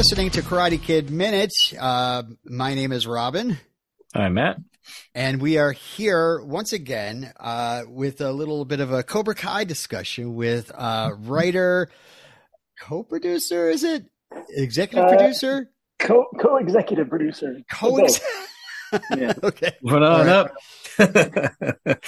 listening to Karate Kid Minute. Uh, my name is Robin. I'm Matt. And we are here once again uh, with a little bit of a Cobra Kai discussion with uh, writer, co producer, is it? Executive Uh, producer? Co co executive producer. Co Both. Yeah. Okay. Put on All up.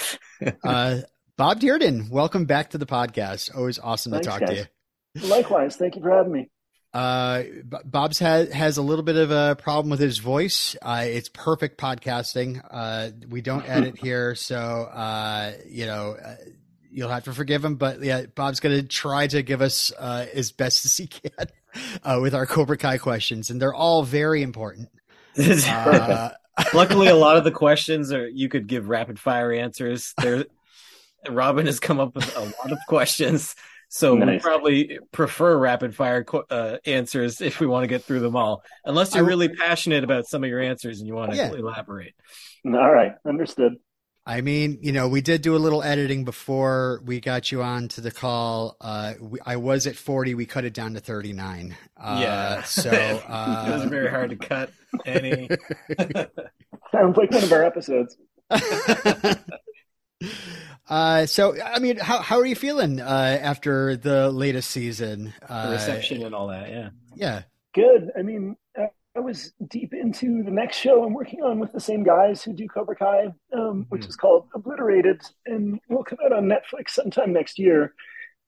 Uh, Bob Dearden, welcome back to the podcast. Always awesome to Thanks, talk to you. Likewise, thank you for having me. Uh, Bob's has has a little bit of a problem with his voice. Uh, it's perfect podcasting. Uh, we don't edit here, so uh, you know uh, you'll have to forgive him. But yeah, Bob's going to try to give us uh, as best as he can uh, with our Cobra Kai questions, and they're all very important. Uh, Luckily, a lot of the questions are you could give rapid fire answers. There, Robin has come up with a lot of questions, so we probably prefer rapid fire uh, answers if we want to get through them all. Unless you're I- really passionate about some of your answers and you want to Yeah. elaborate. All right, understood. I mean, you know, we did do a little editing before we got you on to the call. Uh, we, I was at 40. We cut it down to 39. Uh, yeah, So, it was very hard to cut any. Sounds like one of our episodes. uh, so, I mean, how, how are you feeling uh, after the latest season? Uh, reception and all that. Yeah. Yeah. Good. I mean, uh, I was deep into the next show I'm working on with the same guys who do Cobra Kai, um, which Mhm. is called Obliterated, and will come out on Netflix sometime next year.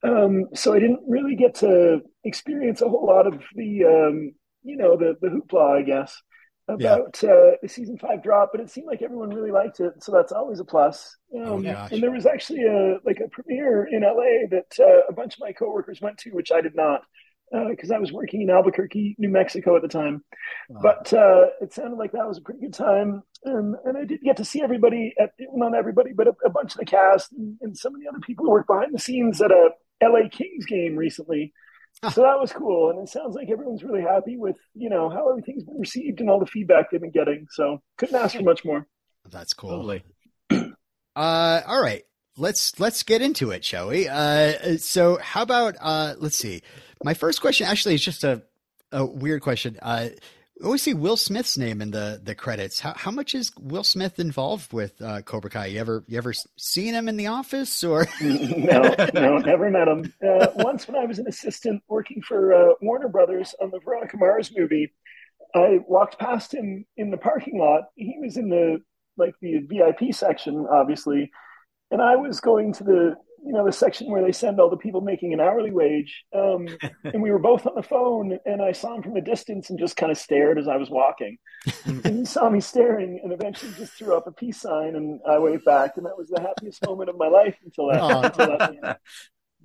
Um, so I didn't really get to experience a whole lot of the, um, you know, the the hoopla, I guess, about uh, the season five drop. But it seemed like everyone really liked it, so that's always a plus. Um, Oh, and there was actually a like a premiere in LA that uh, a bunch of my coworkers went to, which I did not because I was working in Albuquerque, New Mexico at the time. But uh, it sounded like that was a pretty good time, um, and I did get to see everybody at not everybody, but a, a bunch of the cast and, and some of the other people who work behind the scenes at a LA Kings game recently. Huh. So that was cool, and it sounds like everyone's really happy with you know how everything's been received and all the feedback they've been getting. So couldn't ask for much more. That's cool. Totally. Uh, all right. Let's let's get into it, shall we? Uh, so how about uh, let's see. My first question actually is just a a weird question. Uh, we always see Will Smith's name in the the credits. How how much is Will Smith involved with uh, Cobra Kai? You ever you ever seen him in the office or? no, no, never met him. Uh, once when I was an assistant working for uh, Warner Brothers on the Veronica Mars movie, I walked past him in the parking lot. He was in the like the VIP section, obviously, and I was going to the you know the section where they send all the people making an hourly wage. Um, and we were both on the phone, and I saw him from a distance and just kind of stared as I was walking. and he saw me staring, and eventually just threw up a peace sign, and I waved back, and that was the happiest moment of my life until that. Aw. until that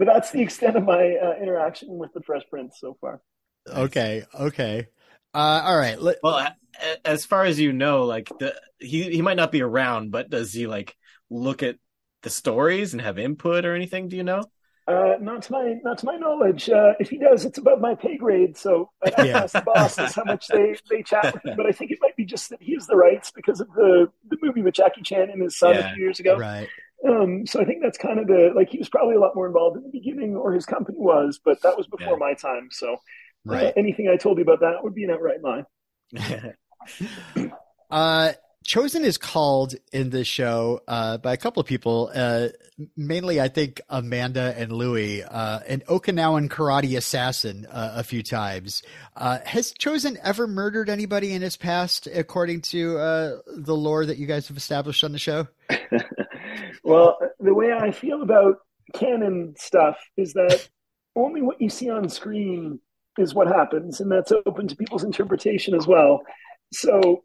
but that's the extent of my uh, interaction with the Fresh Prince so far. Okay, okay. Uh, all right. Let, Well, a- a- as far as you know, like the he he might not be around, but does he like look at the stories and have input or anything? Do you know? Uh, not to my not to my knowledge. Uh, if he does, it's above my pay grade. So I have to Yeah. ask the bosses how much they, they chat with him. But I think it might be just that he has the rights because of the the movie with Jackie Chan and his son Yeah. a few years ago. right. Um, so I think that's kind of the like he was probably a lot more involved in the beginning, or his company was, but that was before Yeah. my time. So uh, Right. anything I told you about that would be an outright lie. Uh, Chozen is called in this show uh, by a couple of people, uh, mainly I think Amanda and Louie, uh, an Okinawan karate assassin uh, a few times. Uh, has Chozen ever murdered anybody in his past, according to uh, the lore that you guys have established on the show? well, the way I feel about canon stuff is that only what you see on screen is what happens, and that's open to people's interpretation as well. So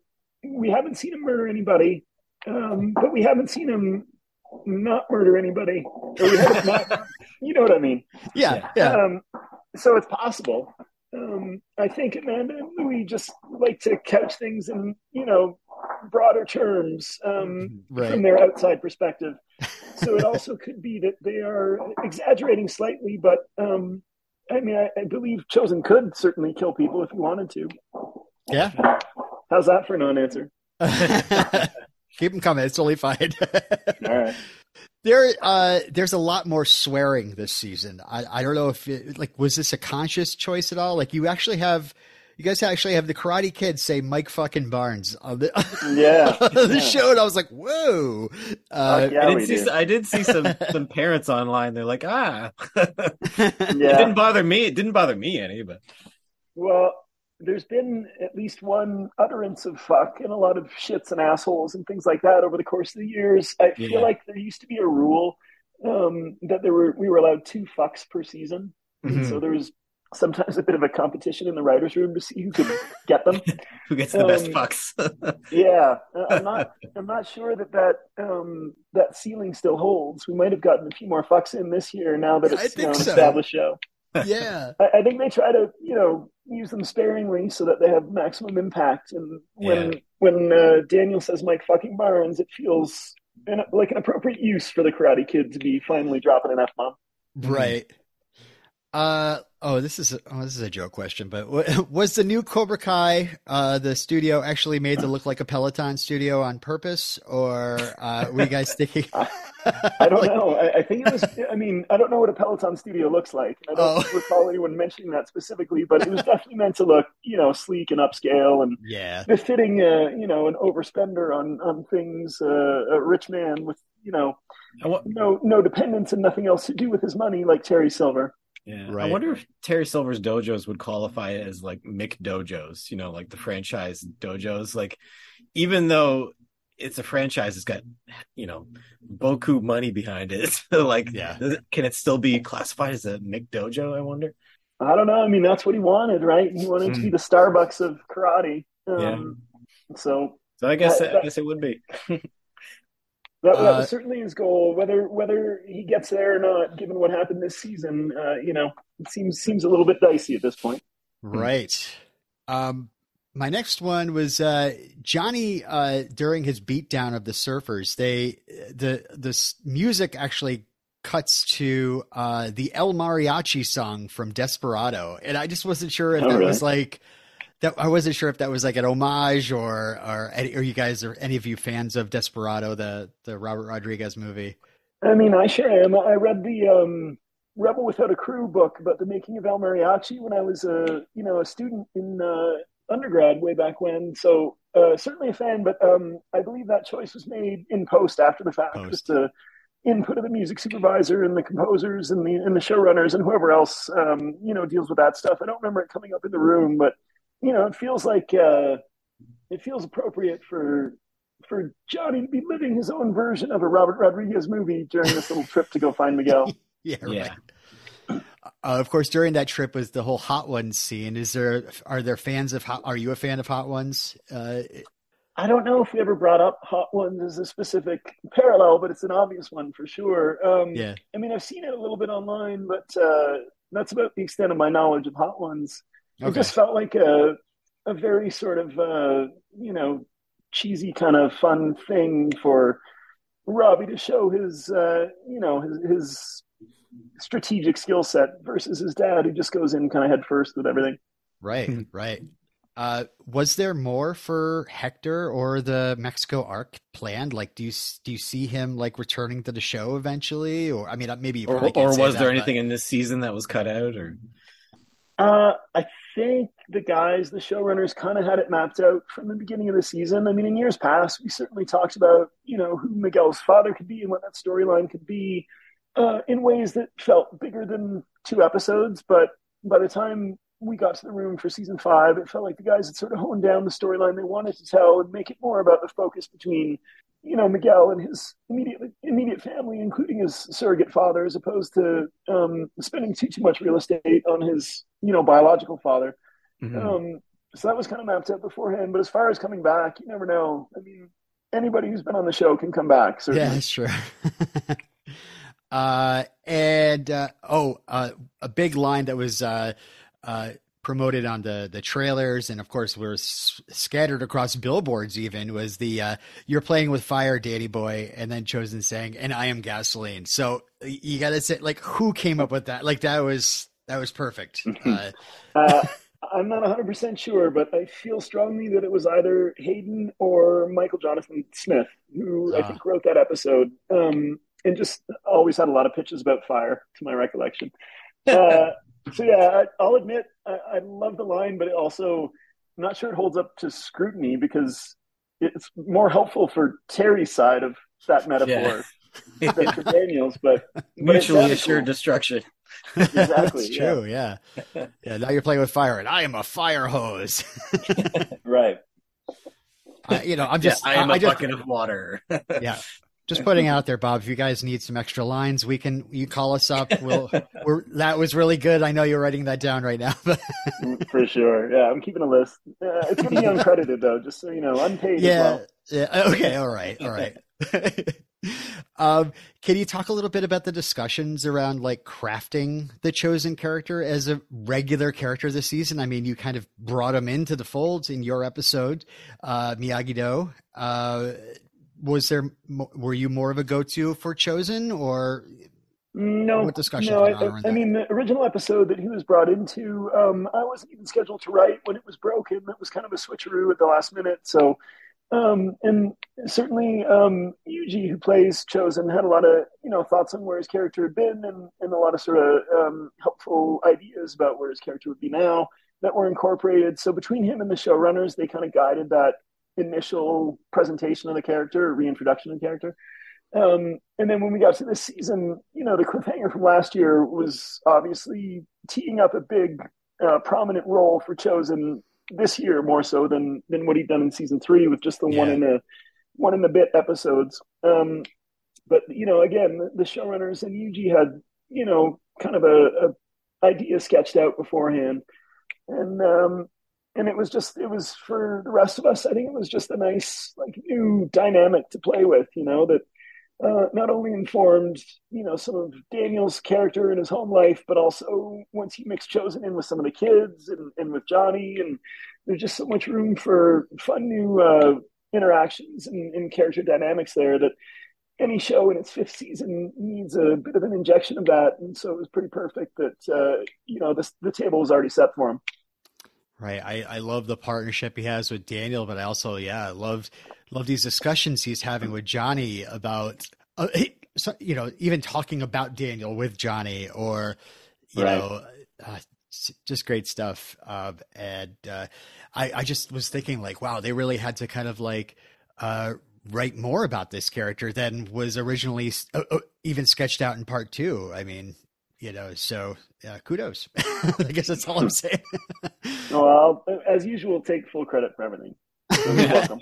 we haven't seen him murder anybody, um, but we haven't seen him not murder anybody. Or we not, you know what I mean? Yeah, yeah. Um, so it's possible. Um, I think Amanda and Louis just like to couch things in, you know, broader terms um, Right. from their outside perspective. So it also could be that they are exaggerating slightly, but um, I mean, I, I believe Chozen could certainly kill people if he wanted to. Yeah. How's that for a non-answer? Keep them coming. It's totally fine. All right. There, uh, there's a lot more swearing this season. I, I don't know if it, like was this a conscious choice at all. Like you actually have you guys actually have the Karate Kid say Mike fucking Barnes on the Yeah. on the Yeah. show, and I was like, whoa. Uh, Fuck yeah. I did see. do. I did see some some parents online. They're like, ah, Yeah. it didn't bother me. It didn't bother me any, but Well, there's been at least one utterance of fuck and a lot of shits and assholes and things like that over the course of the years. I feel like there used to be a rule um, that there were we were allowed two fucks per season, and Mhm. so there was sometimes a bit of a competition in the writers' room to see who could get them. who gets the best Um, fucks? Yeah, I'm not. I'm not sure that that um, that ceiling still holds. We might have gotten a few more fucks in this year now that it's you think know, an so. established show. yeah. I, I think they try to, you know, use them sparingly so that they have maximum impact. And when Yeah. when uh, Daniel says Mike fucking Barnes, it feels an, like an appropriate use for the Karate Kid to be finally dropping an f bomb. Right. Uh oh, this is a, oh, this is a joke question, but wa- was the new Cobra Kai uh the studio actually made to look like a Peloton studio on purpose, or uh were you guys thinking? I don't know. I, I think it was. I mean, I don't know what a Peloton studio looks like. I don't Oh. recall anyone mentioning that specifically, but it was definitely meant to look, you know, sleek and upscale and Yeah, befitting, uh, you know, an overspender on on things, uh, a rich man with, you know, I no no dependence and nothing else to do with his money, like Terry Silver. Yeah, Right. I wonder if Terry Silver's dojos would qualify as like McDojos. You know, like the franchise dojos. Like, even though it's a franchise, it's got you know boku money behind it. like, Yeah. it- can it still be classified as a McDojo? I wonder. I don't know. I mean, that's what he wanted, right? He wanted to be the Starbucks of karate. Um, So So I guess That- I guess it would be. that, that Uh, was certainly his goal. Whether whether he gets there or not, given what happened this season, uh, you know, it seems seems a little bit dicey at this point. right. Um, my next one was uh Johnny uh during his beatdown of the surfers. They the the music actually cuts to uh the El Mariachi song from Desperado, and I just wasn't sure if Oh, that really? was like. That, I wasn't sure if that was like an homage or or any, are you guys are any of you fans of Desperado the the Robert Rodriguez movie? I mean, I sure am. I read the um, Rebel Without a Crew book about the making of El Mariachi when I was a you know a student in uh, undergrad way back when. So uh, certainly a fan, but um, I believe that choice was made in post after the fact Post. with the input of the music supervisor and the composers and the and the showrunners and whoever else um, you know deals with that stuff. I don't remember it coming up in the room, but you know it feels like uh, it feels appropriate for for Johnny to be living his own version of a Robert Rodriguez movie during this little trip to go find Miguel. Yeah, Yeah. Uh, of course, during that trip was the whole Hot Ones scene. Is there are there fans of Hot? Are you a fan of Hot Ones? Uh, I don't know if we ever brought up Hot Ones as a specific parallel, but it's an obvious one for sure. Um, yeah, I mean, I've seen it a little bit online, but uh, that's about the extent of my knowledge of Hot Ones. It just felt like a a very sort of uh, you know cheesy kind of fun thing for Robbie to show his uh, you know his, his strategic skill set versus his dad who just goes in kind of head first with everything. right, right. Uh, was there more for Hector or the Mexico arc planned? Like, do you do you see him like returning to the show eventually? Or I mean, uh, maybe you Or, or was that, there but- anything in this season that was cut out? Or Uh, I think the guys, the showrunners, kind of had it mapped out from the beginning of the season. I mean, in years past, we certainly talked about you know who Miguel's father could be and what that storyline could be uh, in ways that felt bigger than two episodes. But by the time we got to the room for season five, it felt like the guys had sort of honed down the storyline they wanted to tell and make it more about the focus between you know Miguel and his immediate immediate family, including his surrogate father, as opposed to um, spending too too much real estate on his you know biological father. Um, so that was kind of mapped out beforehand. But as far as coming back, you never know. I mean, anybody who's been on the show can come back. Certainly. Yeah, sure. uh, and uh, oh, uh, a big line that was uh, uh, promoted on the the trailers, and of course, were s- scattered across billboards. Even was the uh, "You're playing with fire, Danny boy," and then Chozen saying, "And I am gasoline." So you got to say, like, who came up with that? Like that was that was perfect. Uh, Uh, I'm not 100% sure, but I feel strongly that it was either Hayden or Michael Jonathan Smith who I Ah. think wrote that episode um, and just always had a lot of pitches about fire, to my recollection. So yeah, I, will admit I, I, love the line, but it also I'm not sure it holds up to scrutiny because it's more helpful for Terry's side of that metaphor yeah. than for Daniel's. But, but mutually assured cool. destruction. Exactly. That's true. Yeah. yeah. Yeah. Now you're playing with fire, and I am a fire hose. right. I, you know, I'm just. Yeah, I am a I bucket of water. yeah just putting out there, Bob. If you guys need some extra lines, we can. You call us up. We'll. We're, that was really good. I know you're writing that down right now. For sure. Yeah, I'm keeping a list. Uh, it's going to be uncredited though, just so you know, unpaid. Yeah. Well. Yeah. Okay. All right. All right. um, can you talk a little bit about the discussions around like crafting the Chozen character as a regular character this season? I mean, you kind of brought him into the folds in your episode, uh, Miyagi Do. Uh, was there were you more of a go-to for Chozen or no what discussion no I, I mean the original episode that he was brought into um, i wasn't even scheduled to write when it was broken it was kind of a switcheroo at the last minute so um, and certainly um, Yuji, who plays Chozen, had a lot of you know thoughts on where his character had been, and, and a lot of sort of um, helpful ideas about where his character would be now that were incorporated. So between him and the showrunners, they kind of guided that initial presentation of the character, reintroduction of the character. Um, and then when we got to this season, you know, the cliffhanger from last year was obviously teeing up a big, uh, prominent role for Chozen this year more so than than what he'd done in season three with just the yeah. one in the one in the bit episodes. Um, but you know, again, the, the showrunners and Yuji had you know kind of a, a idea sketched out beforehand, and um, and it was just it was for the rest of us i think it was just a nice like new dynamic to play with you know that uh, not only informed you know some of daniel's character in his home life but also once he mixed Chozen in with some of the kids and, and with johnny and there's just so much room for fun new uh, interactions and, and character dynamics there that any show in its fifth season needs a bit of an injection of that. And so it was pretty perfect that uh, you know this, the table was already set for him Right. I, I love the partnership he has with Daniel, but I also, yeah, I love love these discussions he's having with Johnny about, uh, so, you know, even talking about Daniel with Johnny or, you right. know, uh, just great stuff. Uh, and uh, I, I just was thinking, like, wow, they really had to kind of like uh, write more about this character than was originally uh, uh, even sketched out in part two. I mean, you know, so uh, kudos. I guess that's all I'm saying. well, as usual, take full credit for everything. You're welcome.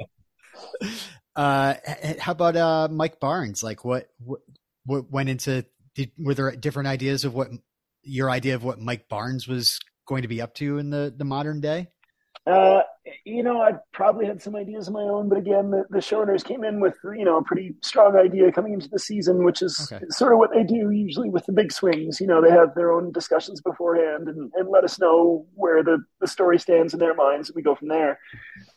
Uh, how about uh, Mike Barnes? Like, what, what, what went into? Did, were there different ideas of what your idea of what Mike Barnes was going to be up to in the the modern day? You know, I probably had some ideas of my own, but again, the, the showrunners came in with you know a pretty strong idea coming into the season, which is okay. sort of what they do usually with the big swings. You know, they have their own discussions beforehand and, and let us know where the, the story stands in their minds, and we go from there.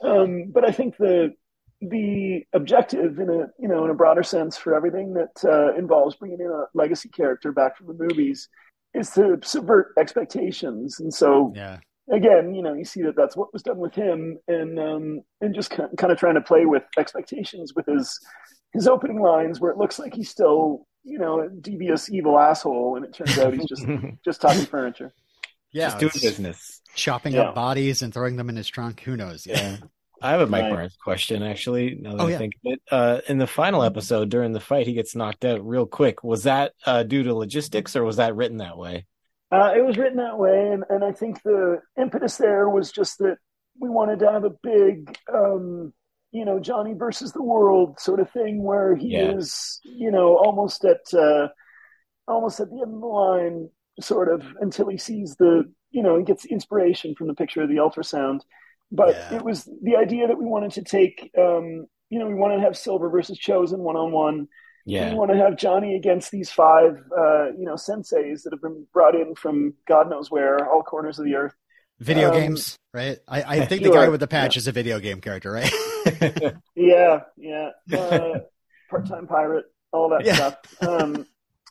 Um, but I think the the objective in a you know in a broader sense for everything that uh, involves bringing in a legacy character back from the movies is to subvert expectations, and so yeah again, you know, you see that that's what was done with him, and um, and just kind of trying to play with expectations with his his opening lines, where it looks like he's still, you know, a devious, evil asshole, and it turns out he's just just talking furniture. Yeah, just doing business, chopping yeah. up bodies and throwing them in his trunk. Who knows? Yeah. I have a Mike right. Barnes question actually. Now that oh, I yeah. think of it, uh, in the final episode during the fight, he gets knocked out real quick. Was that uh, due to logistics, or was that written that way? Uh, it was written that way, and, and I think the impetus there was just that we wanted to have a big, um, you know, Johnny versus the world sort of thing where he yeah. is, you know, almost at uh, almost at the end of the line, sort of until he sees the, you know, he gets inspiration from the picture of the ultrasound. But yeah. it was the idea that we wanted to take, um, you know, we wanted to have Silver versus Chozen one on one yeah. You want to have Johnny against these five, uh, you know, senseis that have been brought in from God knows where, all corners of the earth. Video um, games, right? I, I think the guy with the patch yeah. is a video game character, right? yeah, yeah. Uh, part-time pirate, all that yeah. stuff. Um,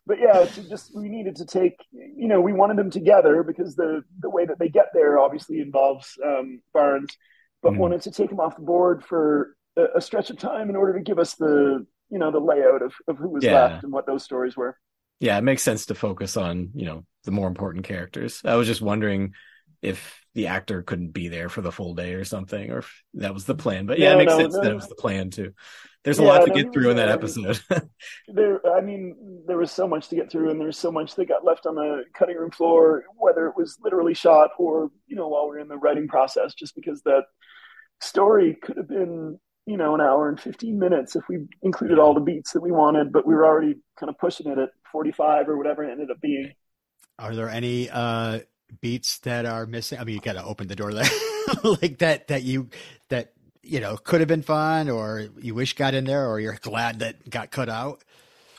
but yeah, just we needed to take, you know, we wanted them together because the the way that they get there obviously involves um, Barnes, but mm. wanted to take them off the board for a, a stretch of time in order to give us the you know the layout of, of who was yeah. left and what those stories were yeah it makes sense to focus on you know the more important characters. I was just wondering if the actor couldn't be there for the full day or something, or if that was the plan. But yeah, no, it makes no, sense no. that it was the plan too. There's a yeah, lot to get through in that episode. there, I mean, there was so much to get through, and there's so much that got left on the cutting room floor, whether it was literally shot or you know while we are in the writing process, just because that story could have been you know an hour and 15 minutes if we included all the beats that we wanted, but we were already kind of pushing it at 45 or whatever it ended up being. Are there any uh, beats that are missing? I mean, you got to open the door there, like that that you that you know could have been fun, or you wish got in there, or you're glad that got cut out.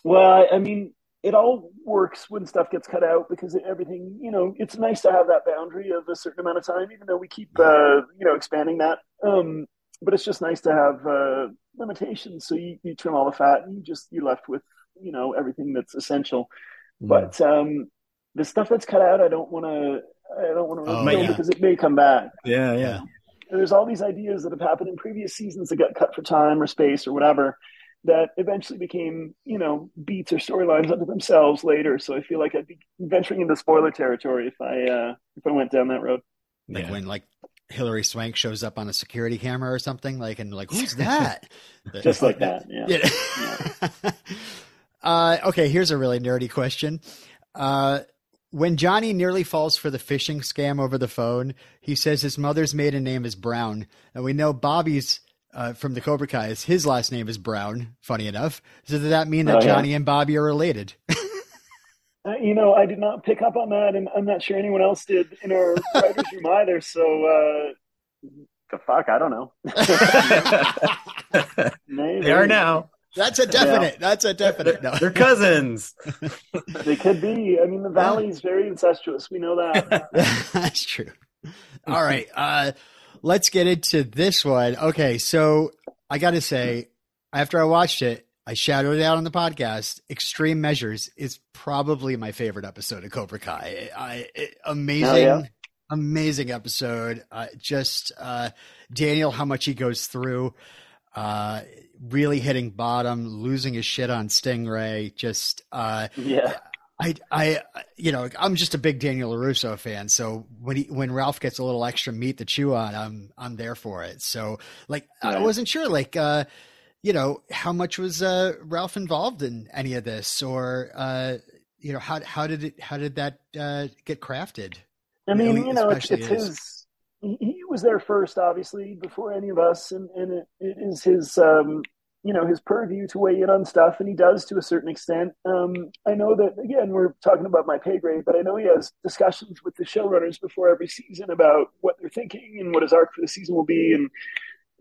Well, I mean, it all works when stuff gets cut out because everything, you know, it's nice to have that boundary of a certain amount of time, even though we keep, uh, you know, expanding that. Um, but it's just nice to have uh, limitations. So you, you trim all the fat and you just, you're left with, you know, everything that's essential. Mm. But um, the stuff that's cut out, I don't want to. I don't want to oh, yeah. because it may come back. Yeah, yeah. And there's all these ideas that have happened in previous seasons that got cut for time or space or whatever that eventually became, you know, beats or storylines unto themselves later. So I feel like I'd be venturing into spoiler territory if I uh, if I went down that road. Like yeah. when like Hilary Swank shows up on a security camera or something, like and like who's that? Just like that, yeah. yeah. yeah. uh, okay, here's a really nerdy question. Uh, when Johnny nearly falls for the phishing scam over the phone, he says his mother's maiden name is Brown, and we know Bobby's uh, from the Cobra Kai is his last name is Brown. Funny enough, so does that mean that oh, yeah. Johnny and Bobby are related? Uh, you know, I did not pick up on that, and I'm not sure anyone else did in our writers' room either. So, uh, the fuck, I don't know. they are now. That's a definite. Yeah. That's a definite. No. They're cousins. they could be. I mean, the valley is very incestuous. We know that. That's true. All right. Uh, let's get into this one. Okay. So I got to say, after I watched it, I shadowed it out on the podcast. Extreme Measures is probably my favorite episode of Cobra Kai. I, it, amazing, oh, yeah? amazing episode. Uh, just uh, Daniel, how much he goes through uh, really hitting bottom, losing his shit on Stingray. Just uh, yeah. I, I, you know, I'm just a big Daniel LaRusso fan. So when he, when Ralph gets a little extra meat to chew on, I'm, I'm there for it. So like, I wasn't sure, like, uh, you know, how much was uh, Ralph involved in any of this, or uh, you know, how how did it, how did that uh, get crafted? I mean, you know, it's, it's his he was there first, obviously, before any of us, and, and it, it is his, um, you know, his purview to weigh in on stuff, and he does to a certain extent. Um, I know that again, we're talking about my pay grade, but I know he has discussions with the showrunners before every season about what they're thinking and what his arc for the season will be, and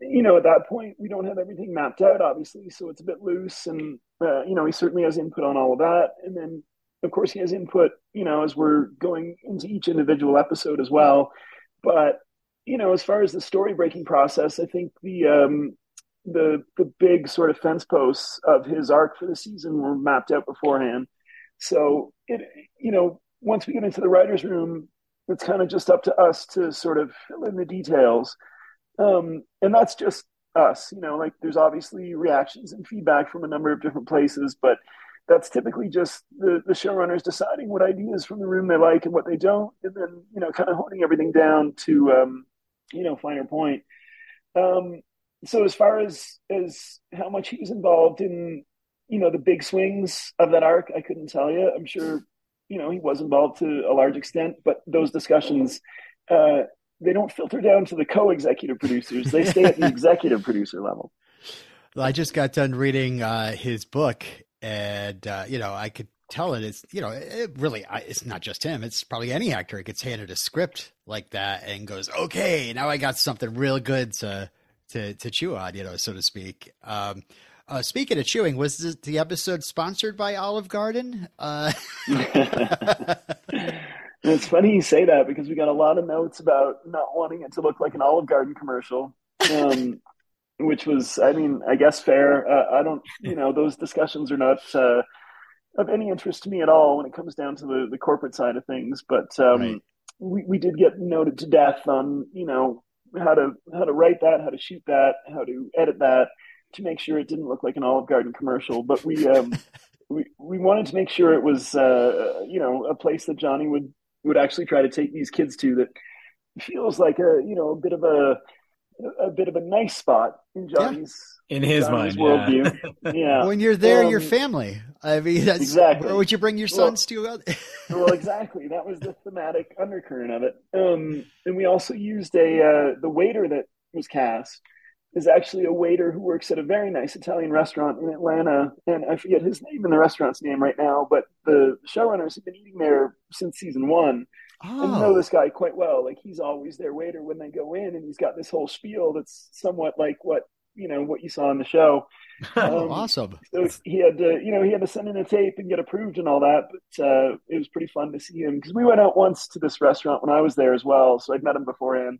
you know, at that point, we don't have everything mapped out, obviously, so it's a bit loose, and uh, you know, he certainly has input on all of that, and then. Of course, he has input, you know, as we're going into each individual episode as well. But you know, as far as the story breaking process, I think the um, the the big sort of fence posts of his arc for the season were mapped out beforehand. So it, you know, once we get into the writers' room, it's kind of just up to us to sort of fill in the details, um, and that's just us. You know, like there's obviously reactions and feedback from a number of different places, but that's typically just the, the showrunners deciding what ideas from the room they like and what they don't, and then you know, kind of honing everything down to um, you know finer point. Um, so as far as as how much he was involved in you know the big swings of that arc, I couldn't tell you. I'm sure you know he was involved to a large extent, but those discussions. Uh, they don't filter down to the co-executive producers; they stay at the executive producer level. Well, I just got done reading uh, his book, and uh, you know, I could tell it. it is you know it really it's not just him it's probably any actor that gets handed a script like that and goes okay now i got something real good to to to chew on you know so to speak um uh, speaking of chewing was the, the episode sponsored by olive garden uh it's funny you say that because we got a lot of notes about not wanting it to look like an olive garden commercial um which was i mean i guess fair uh, i don't you know those discussions are not uh of any interest to me at all when it comes down to the, the corporate side of things. But um, right. we, we did get noted to death on, you know, how to how to write that, how to shoot that, how to edit that to make sure it didn't look like an Olive Garden commercial. But we um, we we wanted to make sure it was uh, you know a place that Johnny would would actually try to take these kids to that feels like a you know a bit of a a bit of a nice spot in Johnny's in his Johnny's mind. Worldview. Yeah. When you're there, Um, your family. I mean, that's exactly. where would you bring your Well- sons to? well, exactly. That was the thematic undercurrent of it. Um, and we also used a uh, the waiter that was cast is actually a waiter who works at a very nice Italian restaurant in Atlanta, and I forget his name and the restaurant's name right now. But the showrunners have been eating there since season one, and know Oh, this guy quite well. Like he's always their waiter when they go in, and he's got this whole spiel that's somewhat like what you know what you saw in the show. oh, Um, awesome. So he had to, you know, he had to send in a tape and get approved and all that. But uh, it was pretty fun to see him because we went out once to this restaurant when I was there as well. So I'd met him beforehand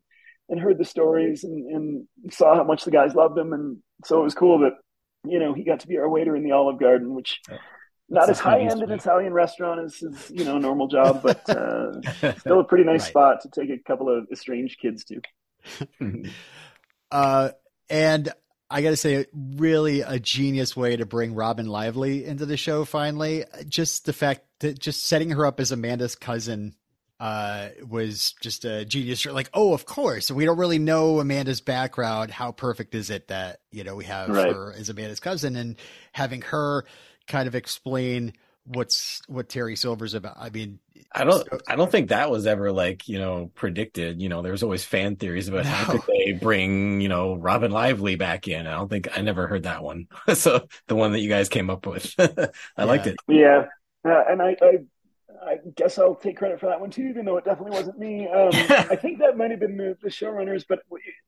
and heard the stories and, and saw how much the guys loved him. And so it was cool that, you know, he got to be our waiter in the Olive Garden, which not That's as high end an. Italian restaurant as his, you know, normal job, but uh, still a pretty nice Right. spot to take a couple of estranged kids to. Uh, and I got to say, really a genius way to bring Robin Lively into the show. Finally, just the fact that just setting her up as Amanda's cousin uh, was just a genius. Like, oh, of course, we don't really know Amanda's background. How perfect is it that you know we have Right. her as Amanda's cousin and having her kind of explain what's what Terry Silver's about. I mean, I don't. I don't think that was ever like you know predicted. You know, there was always fan theories about how could they bring you know Robin Lively back in. I don't think I never heard that one. so the one that you guys came up with, I liked it. Yeah, uh, and I, I, I guess I'll take credit for that one too, even though it definitely wasn't me. Um, I think that might have been the, the showrunners, but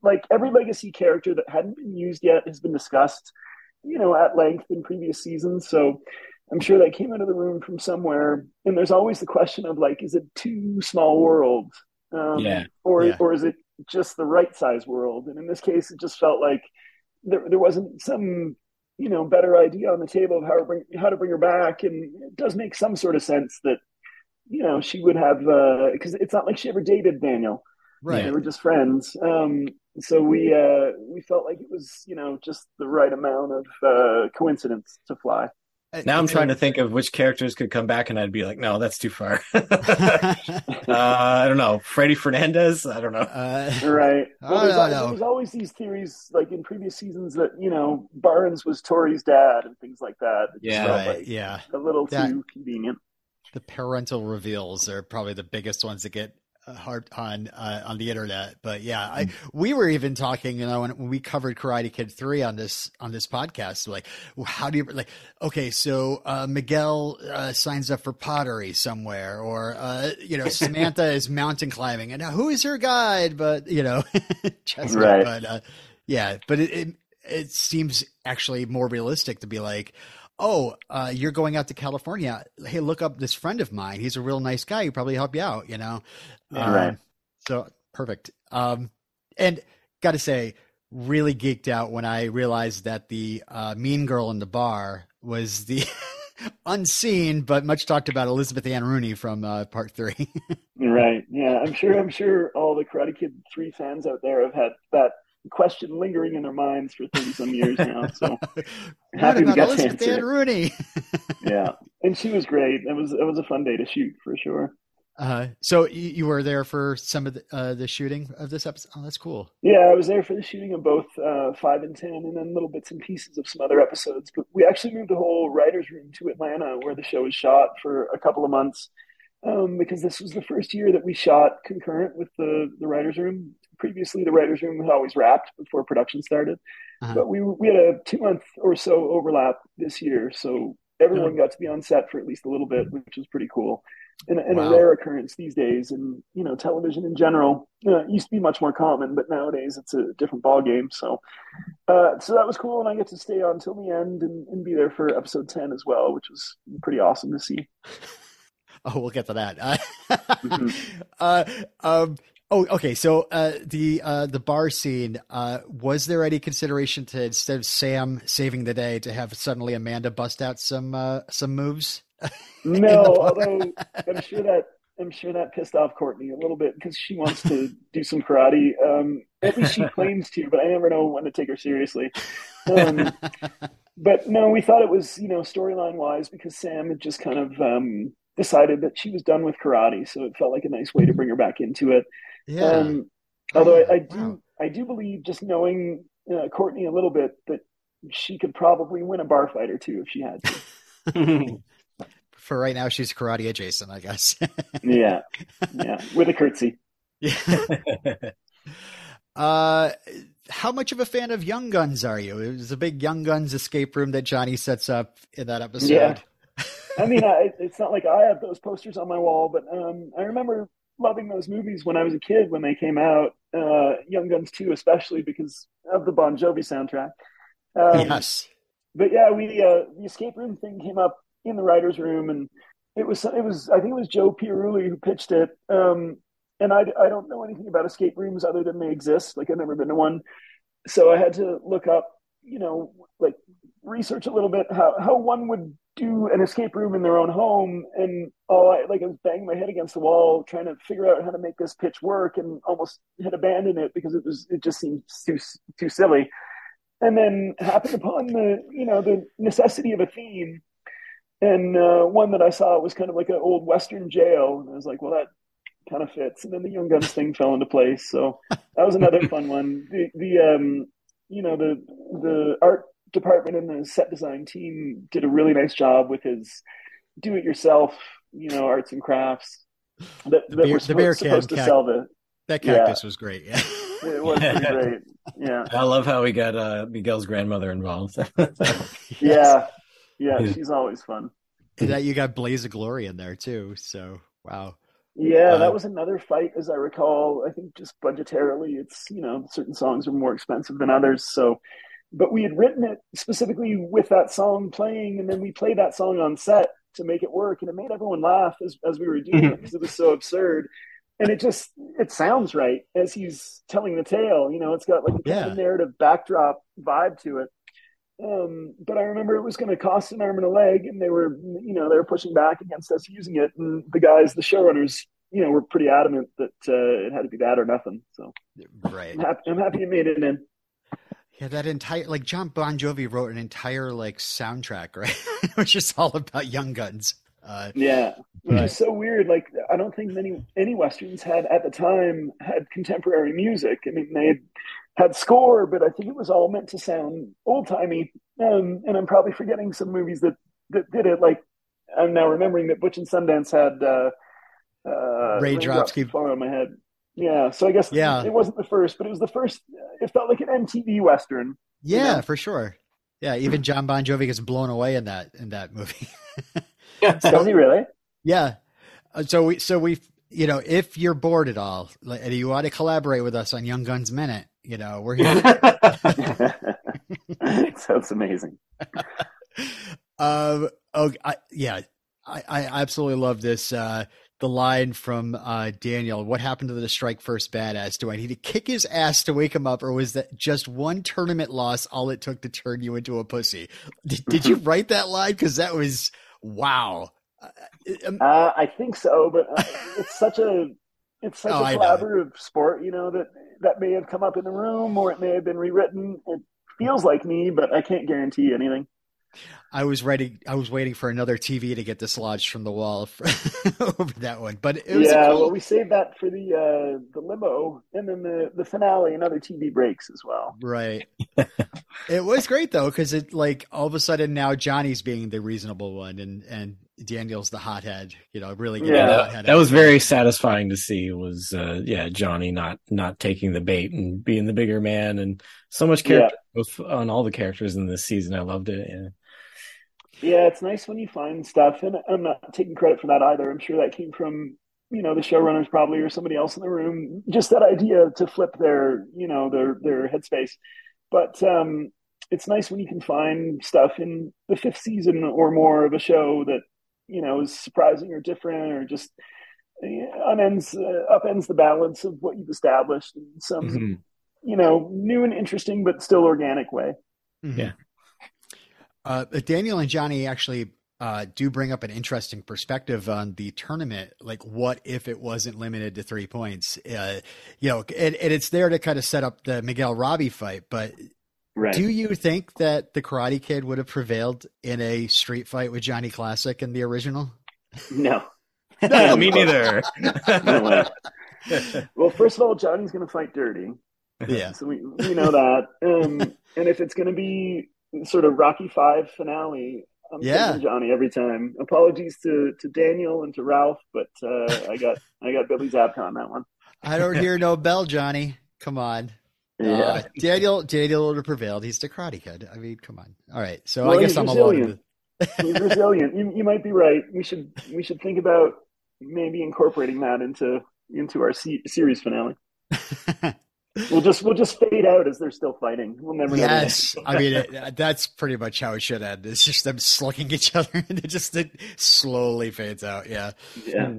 like every legacy character that hadn't been used yet has been discussed, you know, at length in previous seasons. So I'm sure that came out of the room from somewhere. And there's always the question of like, is it too small world? Um, Yeah. Or Yeah. or is it just the right size world? And in this case, it just felt like there there wasn't some you know better idea on the table of how to bring how to bring her back, and it does make some sort of sense that you know she would have because it's not like she ever dated Daniel. right? They were just friends. Um, so we uh, we felt like it was you know just the right amount of uh, coincidence to fly. Now I'm trying to think of which characters could come back, and I'd be like, no, that's too far. uh, I don't know, Freddie Fernandez. I don't know. uh, Right. Well, there's, don't know. there's always these theories, like in previous seasons, that you know Barnes was Tori's dad and things like that. It Yeah. right, like yeah. a little That- too convenient. The parental reveals are probably the biggest ones that get uh, hard on uh, on the internet. But yeah, I, Mm. we were even talking, you know, when, when we covered Karate Kid three on this on this podcast, like, how do you like? Okay, so uh, Miguel uh, signs up for pottery somewhere, or uh, you know, Samantha is mountain climbing, and now who is her guide? But you know, Jessica. Right. But uh, yeah, but it, it it seems actually more realistic to be like, oh, uh, you're going out to California. Hey, look up this friend of mine. He's a real nice guy. He probably help you out, you know? Um, Right. So perfect. Um, and got to say, really geeked out when I realized that the uh, mean girl in the bar was the unseen but much talked about Elizabeth Ann Rooney from uh, part three. Right. Yeah. I'm sure. I'm sure all the Karate Kid three fans out there have had that question lingering in their minds for thirty some years now. So Happy we got to Elizabeth answer Ann. Rooney? yeah, and she was great. It was it was a fun day to shoot for sure. Uh, so you, you were there for some of the, uh, the shooting of this episode. Oh, that's cool. Yeah, I was there for the shooting of both uh, five and ten, and then little bits and pieces of some other episodes. But we actually moved the whole writers' room to Atlanta, where the show was shot for a couple of months, um, because this was the first year that we shot concurrent with the the writers' room. Previously, the writers' room was always wrapped before production started, Uh-huh. but we we had a two month or so overlap this year, so everyone got to be on set for at least a little bit, which was pretty cool. And, and Wow. a rare occurrence these days, and you know, television in general uh, used to be much more common, but nowadays it's a different ball game. So, uh, so that was cool, and I get to stay on till the end and, and be there for episode ten as well, which was pretty awesome to see. Oh, we'll get to that. Uh, Mhm. uh, um, oh, okay. So uh, the uh, the bar scene. Uh, was there any consideration to instead of Sam saving the day to have suddenly Amanda bust out some uh, some moves? No, although I'm sure that I'm sure that pissed off Courtney a little bit because she wants to do some karate. Um, at least she claims to, but I never know when to take her seriously. Um, but no, we thought it was you know storyline wise because Sam had just kind of um, decided that she was done with karate, so it felt like a nice way to bring her back into it. Yeah. Um, although I, I do, Wow. I do believe just knowing uh, Courtney a little bit that she could probably win a bar fight or two if she had to. For right now, she's karate adjacent, I guess. yeah, yeah, with a curtsy. yeah. Uh, how much of a fan of Young Guns are you? It was a big Young Guns escape room that Johnny sets up in that episode. Yeah. I mean, I, it's not like I have those posters on my wall, but um, I remember loving those movies when I was a kid when they came out. Uh, Young Guns 2, especially because of the Bon Jovi soundtrack. Um, yes. But yeah, we uh, the escape room thing came up in the writers' room, and it was it was I think it was Joe Piarulli who pitched it. Um, and I I don't know anything about escape rooms other than they exist. Like I've never been to one, so I had to look up, you know, like research a little bit how how one would do an escape room in their own home and all I like I was banging my head against the wall trying to figure out how to make this pitch work and almost had abandoned it because it was it just seemed too too silly. And then happened upon the you know the necessity of a theme and uh, one that I saw was kind of like an old western jail and I was like well that kind of fits. And then the young guns thing fell into place so that was another fun one. The the um you know the the art department and the set design team did a really nice job with his do it yourself you know arts and crafts that, The that beer- were the supposed, beer supposed to cac- sell the That Yeah. cactus was great. Yeah. it was pretty great yeah I love how we got uh, Miguel's grandmother involved. yeah yeah Yeah. she's always fun And that you got Blaze of Glory in there too. So wow. Yeah, Uh, that was another fight, as I recall. I think just budgetarily, it's you know certain songs are more expensive than others. So, but we had written it specifically with that song playing, and then we played that song on set to make it work, and it made everyone laugh as as we were doing it because it was so absurd. And it just it sounds right as he's telling the tale. You know, it's got like a Yeah. narrative backdrop vibe to it. Um, but I remember it was going to cost an arm and a leg, and they were, you know, they were pushing back against us using it. And the guys, the showrunners, you know, were pretty adamant that uh, it had to be that or nothing. So Right. I'm happy, I'm happy you made it in. Yeah, that entire like John Bon Jovi wrote an entire like soundtrack, right? Which is all about Young Guns. Uh, Yeah, which Right. is so weird. Like I don't think many any westerns had at the time had contemporary music. I mean, they had, score, but I think it was all meant to sound old timey. Um, and I'm probably forgetting some movies that that did it. Like I'm now remembering that Butch and Sundance had uh, uh, Raindrops Keep- falling on my head. Yeah, so I guess Yeah. it wasn't the first, but it was the first. It felt like an MTV western. yeah, know? for sure. Yeah, even John Bon Jovi gets blown away in that in that movie. Does he really? yeah. Uh, So we so we you know if you're bored at all and you want to collaborate with us on Young Guns Minute, you know we're here. Sounds amazing. um. Oh, I, yeah. I, I absolutely love this. Uh, the line from uh, Daniel. What happened to the strike first badass? Do I need to kick his ass to wake him up, or was that just one tournament loss all it took to turn you into a pussy? Did, did you write that line? Because that was wow. Uh, um, Uh, I think so, but uh, it's such a it's such Oh, a collaborative sport, you know that that may have come up in the room or it may have been rewritten. It feels like me, but I can't guarantee anything. I was writing. I was waiting for another TV to get dislodged from the wall for, over that one, but it was yeah, cool- well, we saved that for the uh, the limo and then the the finale and other TV breaks as well. Right. it was great though, because it like all of a sudden now Johnny's being the reasonable one, and and Daniel's the hothead. You know, really. getting Yeah, the that, hothead that was very satisfying to see. Was uh, yeah, Johnny not not taking the bait and being the bigger man, and so much character growth on all the characters in this season. I loved it. Yeah. Yeah, it's nice when you find stuff, and I'm not taking credit for that either. I'm sure that came from you know the showrunners probably or somebody else in the room. Just that idea to flip their you know their their headspace. But um, it's nice when you can find stuff in the fifth season or more of a show that you know is surprising or different or just uh, unends uh, upends the balance of what you've established in some Mhm. you know new and interesting but still organic way. Mhm. Yeah. Uh, but Daniel and Johnny actually uh, do bring up an interesting perspective on the tournament. Like, what if it wasn't limited to three points? Uh, you know, and, and it's there to kind of set up the Miguel Robbie fight, but Right. Do you think that the Karate Kid would have prevailed in a street fight with Johnny Classic in the original? No. Yeah, me neither. No way. Well, first of all, Johnny's going to fight dirty. Yeah. So we, we know that. Um, and if it's going to be sort of Rocky Five finale, I'm Yeah. Johnny every time. Apologies to, to Daniel and to Ralph, but uh, I got I got Billy Zabka on that one. I don't hear no bell, Johnny. Come on. Yeah. Uh, Daniel Daniel would have prevailed. He's the Karate Kid. I mean, come on. All right. So Well, I guess I'm alone. resilient. He's resilient. You, you might be right. We should we should think about maybe incorporating that into into our se- series finale. We'll just we'll just fade out as they're still fighting. We'll never know. yes. I mean, it, that's pretty much how it should end. It's just them slugging each other and it just it slowly fades out. Yeah. Yeah.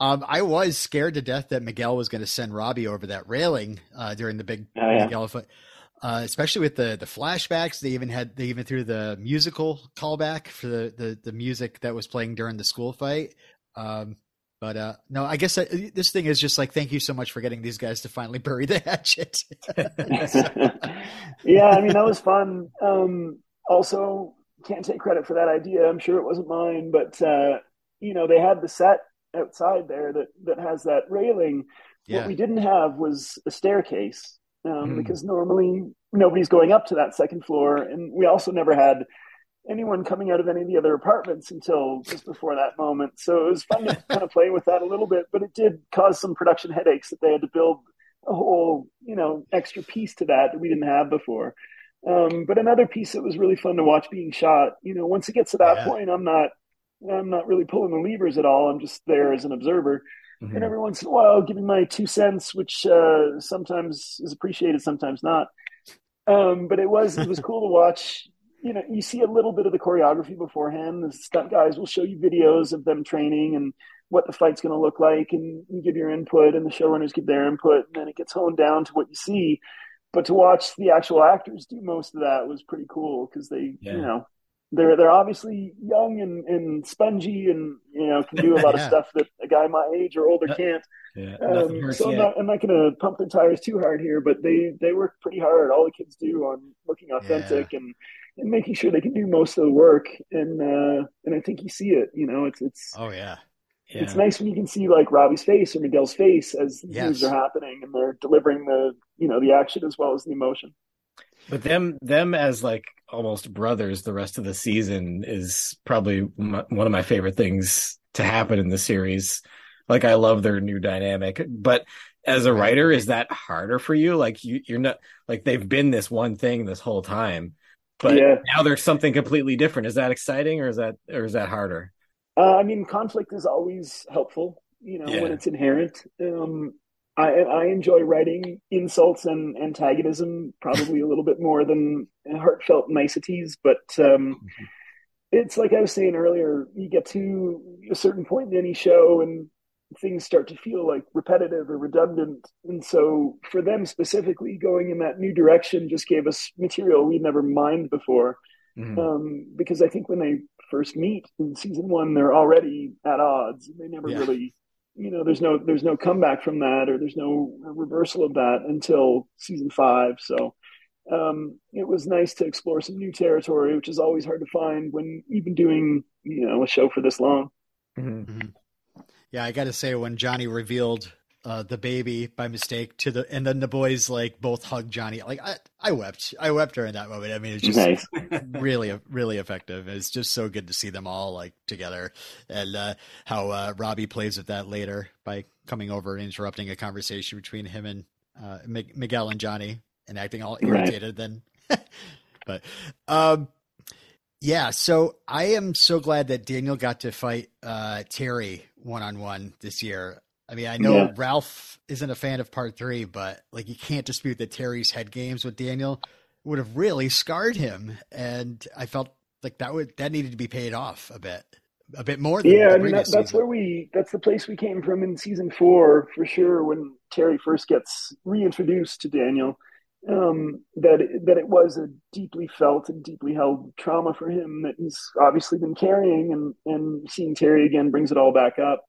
Um, I was scared to death that Miguel was going to send Robbie over that railing uh, during the big Oh, yeah. Miguel fight, uh, especially with the the flashbacks. They even had they even threw the musical callback for the the, the music that was playing during the school fight. Um, but uh, no, I guess that, this thing is just like thank you so much for getting these guys to finally bury the hatchet. yeah, I mean that was fun. Um, also, can't take credit for that idea. I'm sure it wasn't mine, but uh, you know they had the set outside there that that has that railing. Yeah. What we didn't have was a staircase um, Hmm. because normally nobody's going up to that second floor, and we also never had anyone coming out of any of the other apartments until just before that moment. So it was fun to kind of play with that a little bit, but it did cause some production headaches that they had to build a whole, you know, extra piece to that that we didn't have before. Um, but another piece that was really fun to watch being shot. You know, once it gets to that Yeah. point, I'm not, I'm not really pulling the levers at all. I'm just there as an observer, Mhm. and every once in a while, giving my two cents, which uh, sometimes is appreciated, sometimes not. Um, but it was it was cool to watch. You know, you see a little bit of the choreography beforehand. The stunt guys will show you videos of them training and what the fight's going to look like, and you give your input, and the showrunners give their input, and then it gets honed down to what you see. But to watch the actual actors do most of that was pretty cool because they, Yeah. you know, they're they're obviously young and, and spongy, and you know can do a lot of stuff that a guy my age or older can't. Yeah, Um, so I'm yet. not, I'm not going to pump their tires too hard here, but they, they work pretty hard. All the kids do on looking authentic and, and making sure they can do most of the work. And, uh, and I think you see it, you know, it's, it's, oh yeah. Yeah. it's nice when you can see like Robbie's face or Miguel's face as the Yes. moves are happening and they're delivering the, you know, the action as well as the emotion. But them them as like almost brothers the rest of the season is probably my, one of my favorite things to happen in the series. Like I love their new dynamic, but as a writer, is that harder for you? Like you, you're not like they've been this one thing this whole time, but Yeah. now there's something completely different. Is that exciting or is that or is that harder? Uh, I mean, conflict is always helpful, you know, Yeah. when it's inherent. Um, I, I enjoy writing insults and antagonism probably a little bit more than heartfelt niceties, but um, it's like I was saying earlier, you get to a certain point in any show and things start to feel like repetitive or redundant. And so for them specifically, going in that new direction just gave us material we'd never mined before Mhm. um, because I think when they first meet in season one, they're already at odds. And they never Yeah. really, you know, there's no there's no comeback from that, or there's no reversal of that until season five. So um, it was nice to explore some new territory, which is always hard to find when even doing you know a show for this long. Mhm. Yeah, I got to say when Johnny revealed uh, the baby by mistake to the, and then the boys like both hug Johnny. Like I, I wept. I wept during that moment. I mean, it's just Nice. really, really effective. It's just so good to see them all like together, and uh, how uh, Robbie plays with that later by coming over and interrupting a conversation between him and uh, Mi- Miguel and Johnny, and acting all irritated. Then, but um, yeah. So I am so glad that Daniel got to fight uh, Terry one on one this year. I mean, I know Yeah. Ralph isn't a fan of part three, but like you can't dispute that Terry's head games with Daniel would have really scarred him, and I felt like that would that needed to be paid off a bit, a bit more. Than Yeah, I mean that, that's where we that's the place we came from in season four for sure. When Terry first gets reintroduced to Daniel, um, that that it was a deeply felt and deeply held trauma for him that he's obviously been carrying, and and seeing Terry again brings it all back up.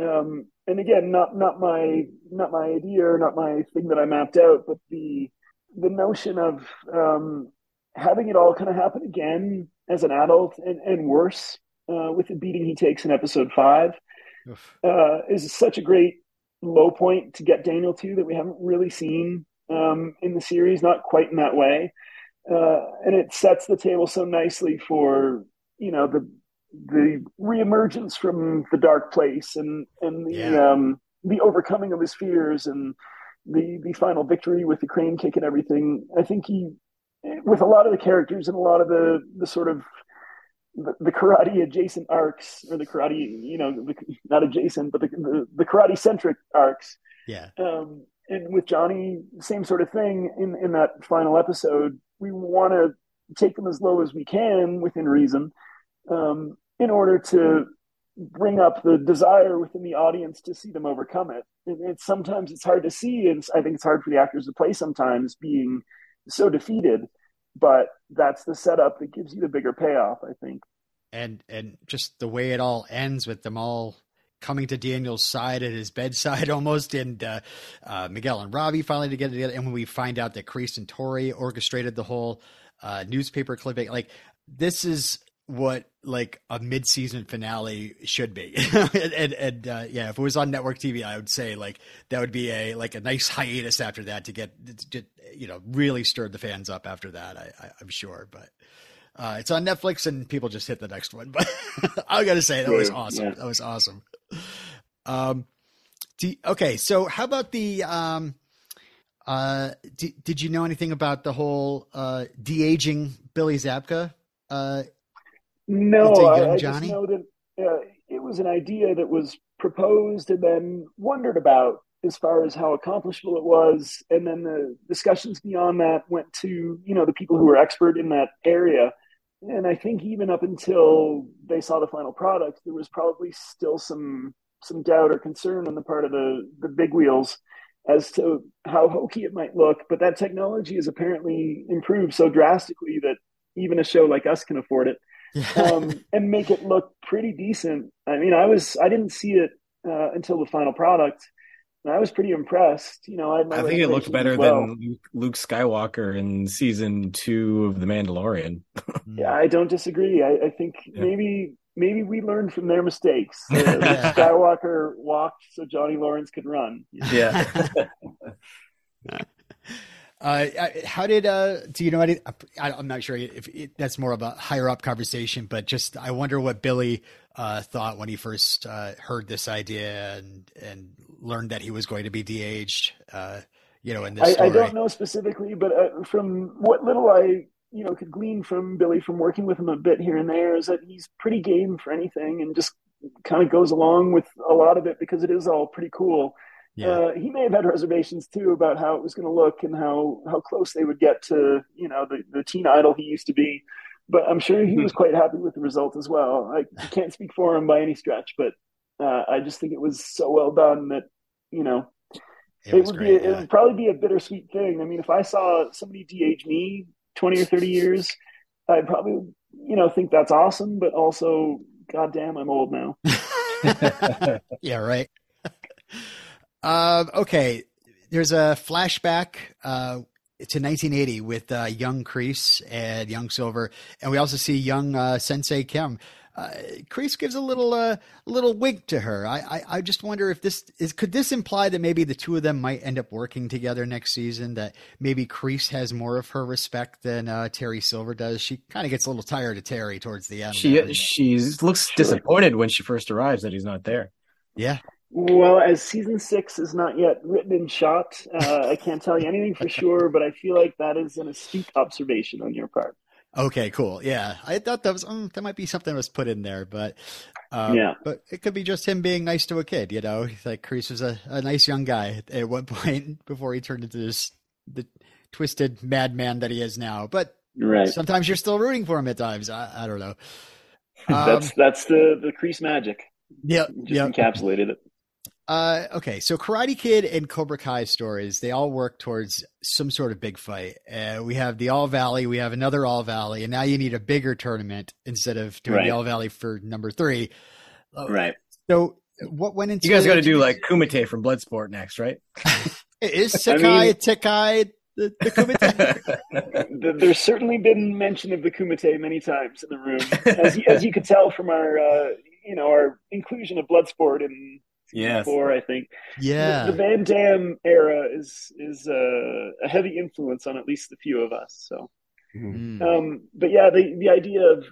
Um, and again, not not my not my idea or not my thing that I mapped out, but the the notion of um, having it all kind of happen again as an adult and, and worse uh, with the beating he takes in episode five uh, is such a great low point to get Daniel to that we haven't really seen um, in the series, not quite in that way. Uh, and it sets the table so nicely for you know the the reemergence from the dark place and and the yeah. um, the overcoming of his fears and the the final victory with the crane kick and everything. I think he, with a lot of the characters and a lot of the the sort of the, the karate adjacent arcs or the karate, you know, the, not adjacent, but the, the, the karate centric arcs. Yeah. Um, and with Johnny, same sort of thing in, in that final episode. We want to take them as low as we can within reason um, in order to bring up the desire within the audience to see them overcome it. And it's sometimes it's hard to see, and I think it's hard for the actors to play sometimes being so defeated but that's the setup that gives you the bigger payoff, I think. And and just the way it all ends with them all coming to Daniel's side at his bedside almost, and uh, uh, Miguel and Robbie finally together together. And when we find out that Kreese and Tori orchestrated the whole uh, newspaper clipping, like this is what like a mid-season finale should be. And, and, and uh, yeah if it was on network tv i would say like that would be a like a nice hiatus after that to get to, you know really stirred the fans up after that I, I am sure but uh, it's on netflix and people just hit the next one but i gotta say that was awesome. yeah. that was awesome. Um do, okay so how about the um uh d- did you know anything about the whole uh de-aging billy zabka uh no, I, I just know that uh, it was an idea that was proposed and then wondered about as far as how accomplishable it was, and then the discussions beyond that went to you know the people who were expert in that area. And I think even up until they saw the final product, there was probably still some some doubt or concern on the part of the the big wheels as to how hokey it might look. But that technology has apparently improved so drastically that even a show like us can afford it um, and make it look pretty decent. I mean, I was I didn't see it uh, until the final product. And I was pretty impressed. You know, I, I think it looked better well. than Luke Skywalker in season two of The Mandalorian. yeah, I don't disagree. I, I think yeah. maybe maybe we learned from their mistakes. Uh, yeah. Skywalker walked so Johnny Lawrence could run. Yeah. Uh, how did uh, do you know? I, am not sure if it, that's more of a higher up conversation, but just I wonder what Billy uh, thought when he first uh, heard this idea and and learned that he was going to be de-aged. Uh, you know, in this I, I, don't know specifically, but uh, from what little I you know could glean from Billy from working with him a bit here and there is that he's pretty game for anything and just kind of goes along with a lot of it because it is all pretty cool. Yeah. Uh, he may have had reservations too about how it was going to look and how how close they would get to you know the the teen idol he used to be. But I'm sure he was quite happy with the result as well. I can't speak for him by any stretch, but uh, I just think it was so well done that you know it, it would great, be yeah. it would probably be a bittersweet thing. I mean, if I saw somebody de-age me 20 or 30 years, I'd probably you know think that's awesome, but also, goddamn, I'm old now. yeah, right. Uh, okay, there's a flashback uh, to 1980 with uh, young Kreese and young Silver, and we also see young uh, Sensei Kim. Uh, Kreese gives a little uh, little wink to her. I, I, I just wonder if this is could this imply that maybe the two of them might end up working together next season. That maybe Kreese has more of her respect than uh, Terry Silver does. She kind of gets a little tired of Terry towards the end. She she looks disappointed when she first arrives that he's not there. Yeah, well, as season six is not yet written and shot, uh, I can't tell you anything for sure, but I feel like that is an astute observation on your part. Okay, cool. Yeah, I thought that was um, that might be something that was put in there, but um, yeah, but it could be just him being nice to a kid. You know, like Kreese was a, a nice young guy at one point before he turned into this the twisted madman that he is now. But right, sometimes you're still rooting for him at times. I, I don't know. Um, that's that's the the Kreese magic. Yeah, just yep. encapsulated it. Uh, okay, so Karate Kid and Cobra Kai stories, they all work towards some sort of big fight. Uh, we have the All Valley, we have another All Valley, and now you need a bigger tournament instead of doing right. the All Valley for number three. Uh, right. So, what went into You guys got to do like Kumite from Bloodsport next, right? is Sekai, I mean, Tekai, The, the Kumite. There's certainly been mention of the Kumite many times in the room, as you, as you could tell from our uh, you know our inclusion of Bloodsport in yes. four. I think. Yeah. The, the Van Damme era is is uh, a heavy influence on at least a few of us. So. Mm. Um, but yeah, the the idea of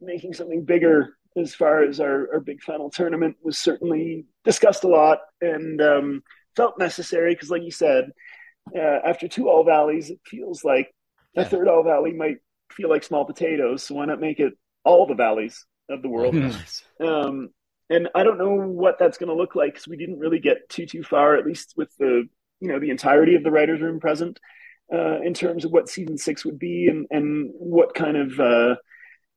making something bigger as far as our, our big final tournament was certainly discussed a lot and um, felt necessary because, like you said, uh, after two All Valleys, it feels like a third All Valley might feel like small potatoes. So why not make it all the valleys of the world? Um, and I don't know what that's going to look like because we didn't really get too too far, at least with the you know the entirety of the writers' room present, uh, in terms of what season six would be and and what kind of uh,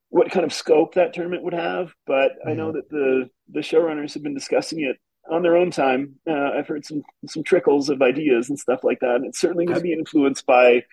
what kind of scope that tournament would have. But I know that the the showrunners have been discussing it on their own time. Uh, I've heard some some trickles of ideas and stuff like that. And it's certainly going to be influenced by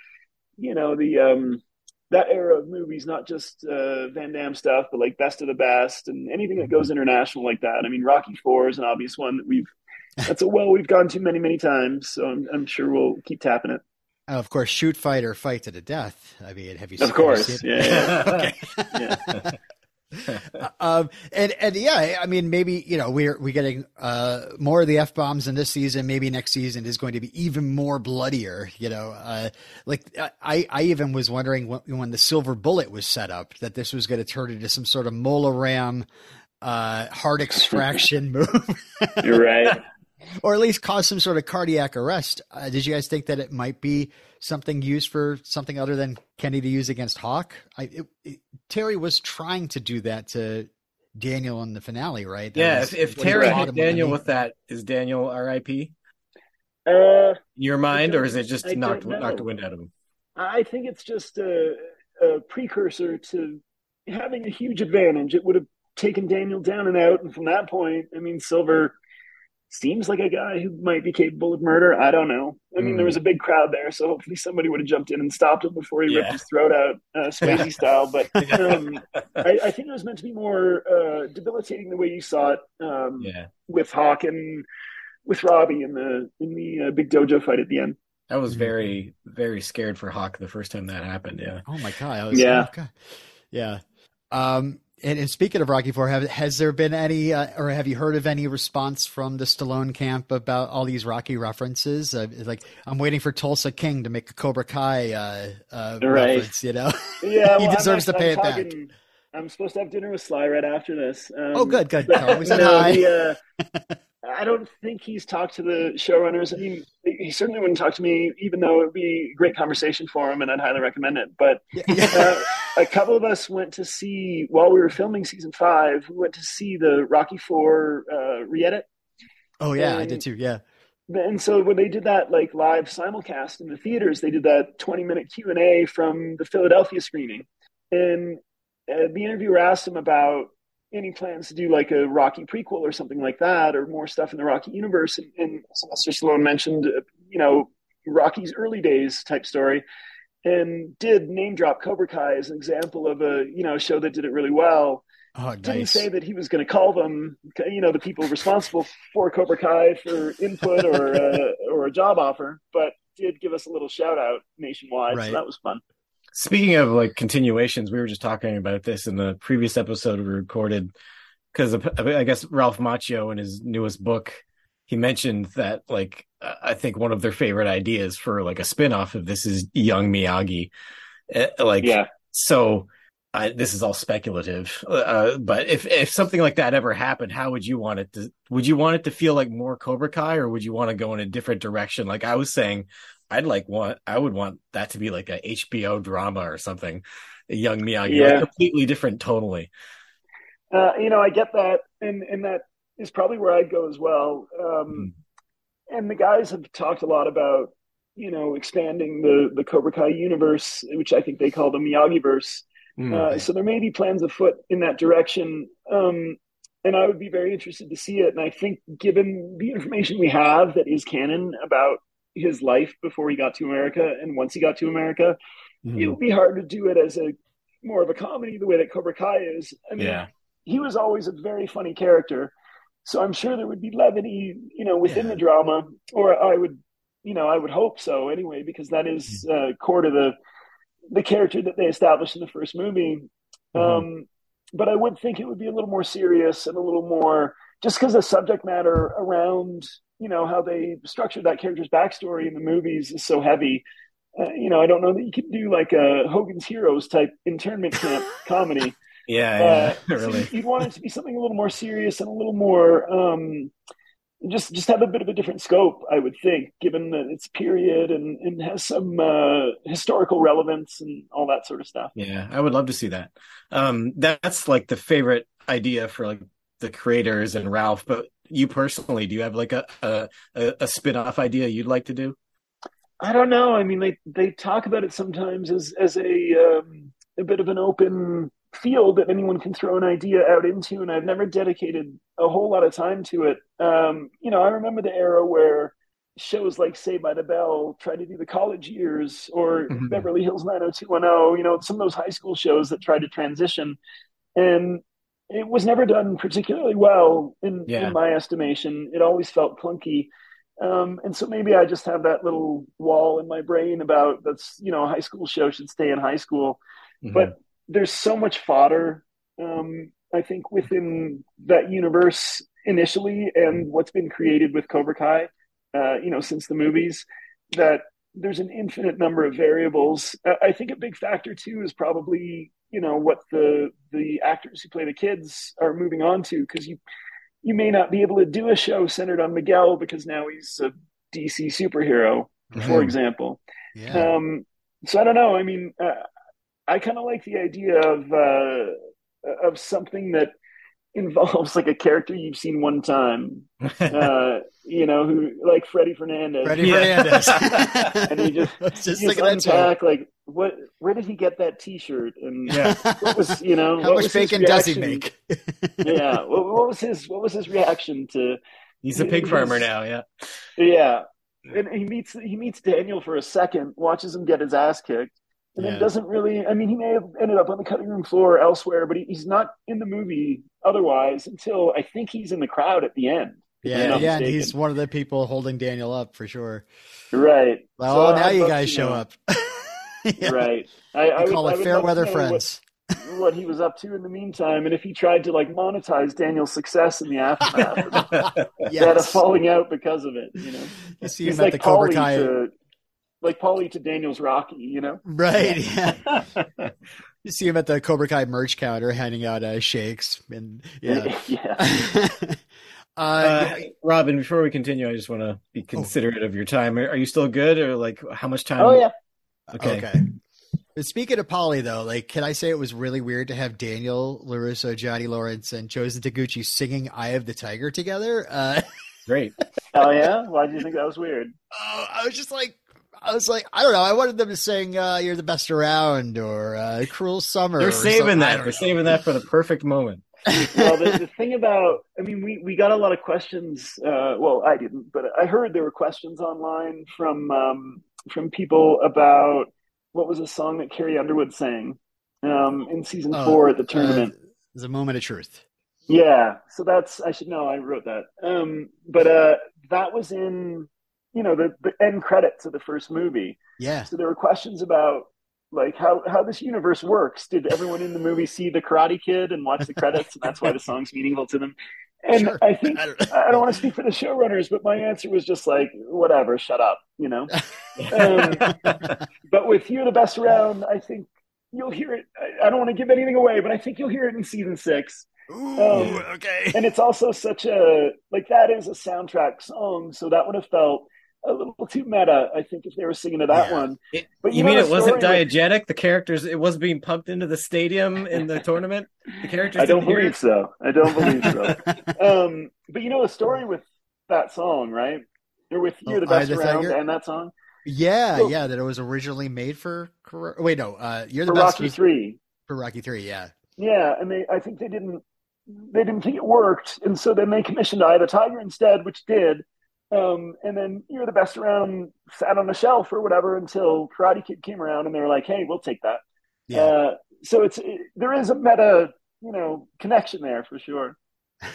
you know the um, that era of movies, not just uh, Van Damme stuff, but like Best of the Best and anything that goes international like that. I mean, Rocky Four is an obvious one that we've that's a well we've gone to many many times. So I'm, I'm sure we'll keep tapping it. Uh, of course, Shootfighter fight to the death. I mean, have you? Of have you course, seen yeah, yeah. okay. um, and and yeah, I mean, maybe you know we're we getting uh, more of the f bombs in this season. Maybe next season is going to be even more bloodier. You know, uh, like I I even was wondering when, when the silver bullet was set up that this was going to turn into some sort of Mola Ram uh, heart extraction move. You're right. or at least cause some sort of cardiac arrest. Uh, did you guys think that it might be something used for something other than Kenny to use against Hawk? I, it, it, Terry was trying to do that to Daniel in the finale, right? That Yeah, was if, if Terry caught hit him on the Daniel with that, is Daniel R.I.P. Uh, in your mind, or is it just I knocked knocked the wind out of him? I think it's just a, a precursor to having a huge advantage. It would have taken Daniel down and out, and from that point, I mean, Silver seems like a guy who might be capable of murder. I don't know. I mean, Mm. there was a big crowd there, so hopefully somebody would have jumped in and stopped him before he Yeah. ripped his throat out, uh, Swayze style. But um, I, I think it was meant to be more uh, debilitating the way you saw it um, Yeah, with Hawk and with Robbie in the in the uh, big dojo fight at the end. I was very very scared for Hawk the first time that happened. Yeah. Oh my god! I was, Yeah. oh, God. yeah. Um, and, and speaking of Rocky Four, have, has there been any, uh, or have you heard of any response from the Stallone camp about all these Rocky references? Uh, like, I'm waiting for Tulsa King to make a Cobra Kai uh, uh, Right. reference. You know, Yeah, He well, I'm deserves to pay I'm it back. I'm supposed to have dinner with Sly right after this. Um, Oh, good, good. but- Tell him we said no, the, uh, I don't think he's talked to the showrunners. I mean, he certainly wouldn't talk to me, even though it would be a great conversation for him, and I'd highly recommend it. But uh, a couple of us went to see while we were filming season five. We went to see the Rocky Four uh, re-edit. oh yeah, I did too. Yeah. And so when they did that like live simulcast in the theaters, they did that 20 minute Q and A from the Philadelphia screening. And uh, the interviewer asked him about any plans to do like a Rocky prequel or something like that, or more stuff in the Rocky universe. And, and Sylvester Stallone mentioned, uh, you know, Rocky's early days type story, and did name drop Cobra Kai as an example of a you know show that did it really well Oh, didn't say that he was going to call them, you know, the people responsible for Cobra Kai for input or uh, or a job offer, but did give us a little shout out nationwide. Right. So that was fun. Speaking of like continuations, we were just talking about this in the previous episode we recorded because I guess Ralph Macchio in his newest book he mentioned that like uh, I think one of their favorite ideas for like a spin-off of this is young Miyagi. Uh, like Yeah. so I, this is all speculative, uh, but if if something like that ever happened, how would you want it to? Would you want it to feel like more Cobra Kai, or would you want to go in a different direction? Like I was saying, I'd like want I would want that to be like a HBO drama or something, a young Miyagi, Yeah. like completely different tonally. Uh, you know, I get that, and and that is probably where I'd go as well. Um, And the guys have talked a lot about you know expanding the the Cobra Kai universe, which I think they call the Miyagi verse. Mm. Uh, so there may be plans afoot in that direction. Um, and I would be very interested to see it. And I think, given the information we have that is canon about his life before he got to America and once he got to America, Mhm. it would be hard to do it as a more of a comedy the way that Cobra Kai is. I mean, Yeah. he was always a very funny character. So I'm sure there would be levity, you know, within Yeah. the drama, or I would you know, I would hope so anyway, because that is uh, core to the the character that they established in the first movie. Mm-hmm. Um, but I would think it would be a little more serious and a little more just because the subject matter around you know how they structured that character's backstory in the movies is so heavy. Uh, you know, I don't know that you could do like a Hogan's Heroes type internment camp comedy. Yeah, yeah, uh, really. So you'd want it to be something a little more serious and a little more um, just just have a bit of a different scope, I would think, given that it's period and, and has some uh, historical relevance and all that sort of stuff. Yeah, I would love to see that. Um, that's like the favorite idea for like the creators and Ralph. But you personally, do you have like a a, a spin off idea you'd like to do? I don't know. I mean, they they talk about it sometimes as as a um, a bit of an open field that anyone can throw an idea out into, and I've never dedicated a whole lot of time to it. Um, you know, I remember the era where shows like Saved by the Bell tried to do the college years, or mm-hmm. Beverly Hills 90210. You know, some of those high school shows that tried to transition, and it was never done particularly well in, yeah. in my estimation. It always felt clunky. Um, and so maybe I just have that little wall in my brain about that's you know a high school show should stay in high school. Mm-hmm. But there's so much fodder um, I think within that universe initially and what's been created with Cobra Kai, uh, you know, since the movies, that there's an infinite number of variables. I think a big factor too is probably you know what the the actors who play the kids are moving on to because you you may not be able to do a show centered on Miguel because now he's a DC superhero, mm-hmm. for example. Yeah. Um, so I don't know. I mean, uh, I kind of like the idea of uh, of something that involves like a character you've seen one time. Uh, you know, who like Freddie Fernandez. Freddie yeah. Fernandez. and he just, just, just unpack like what where did he get that t shirt? And yeah. what was you know how much bacon does he make? yeah. What, what, was his what was his reaction to He's a pig farmer now, yeah. Yeah. And he meets he meets Daniel for a second, watches him get his ass kicked, and yeah. it doesn't really. I mean, he may have ended up on the cutting room floor elsewhere, but he, he's not in the movie otherwise until I think he's in the crowd at the end. Yeah, yeah, and he's one of the people holding Daniel up for sure. Right. Well, so now you guys show know, up. yeah. Right. I, I call would, it fair weather friends. What, what, he was up to in the meantime, and if he tried to like monetize Daniel's success in the aftermath, yes. that of falling out because of it, you know, you see him at like the Cobra Kai. To, like Paulie to Daniel's Rocky, you know? Right. Yeah. you see him at the Cobra Kai merch counter handing out uh, shakes and yeah. yeah. Uh, uh, Robin, before we continue, I just want to be oh. considerate oh. of your time. Are, are, you still good, or like how much time? Oh yeah. Okay. Okay. Speaking of Paulie, though, like, can I say it was really weird to have Daniel Larusso, Johnny Lawrence, and Chozen Taguchi singing "Eye of the Tiger" together? Uh, Great. Oh yeah. Why do you think that was weird? Oh, I was just like, I was like, I don't know. I wanted them to sing uh, "You're the Best Around" or uh, "Cruel Summer." They're saving that. They're know. saving that for the perfect moment. well, the, the, thing about, I mean, we, we got a lot of questions. Uh, well, I didn't, but I heard there were questions online from um, from people about what was a song that Carrie Underwood sang um, in season oh, four at the tournament. Uh, "The Moment of Truth." Yeah, so that's I should know. I wrote that, um, but uh, that was in you know the, the end credits of the first movie. Yeah. So there were questions about like how how this universe works. Did everyone in the movie see the Karate Kid and watch the credits, and that's why the song's meaningful to them? And sure. I think I don't, I don't, want to speak for the showrunners, but my answer was just like, whatever, shut up, you know. um, but with "You're the Best Around," I think you'll hear it. I, I don't want to give anything away, but I think you'll hear it in season six. Ooh, um, okay. And it's also such a like that is a soundtrack song, so that would have felt a little too meta, I think, if they were singing to that yeah. one. It, but you, you mean it wasn't diegetic? With... The characters, it was being pumped into the stadium in the tournament. The characters. I don't believe so. I don't believe so. um, but you know the story with that song, right? Or with "You're oh, the Best Around" and that song. Yeah, so, yeah, that it was originally made for. Wait, no, uh, "You're the for Best" Rocky Three. For Rocky Three, yeah. Yeah, and they, I think they didn't, they didn't think it worked, and so then they commissioned "Eye of the Tiger" instead, which did um, and then you're the best around sat on the shelf or whatever until Karate Kid came around and they were like, hey, we'll take that. Yeah. Uh, so it's it, there is a meta, you know, connection there for sure.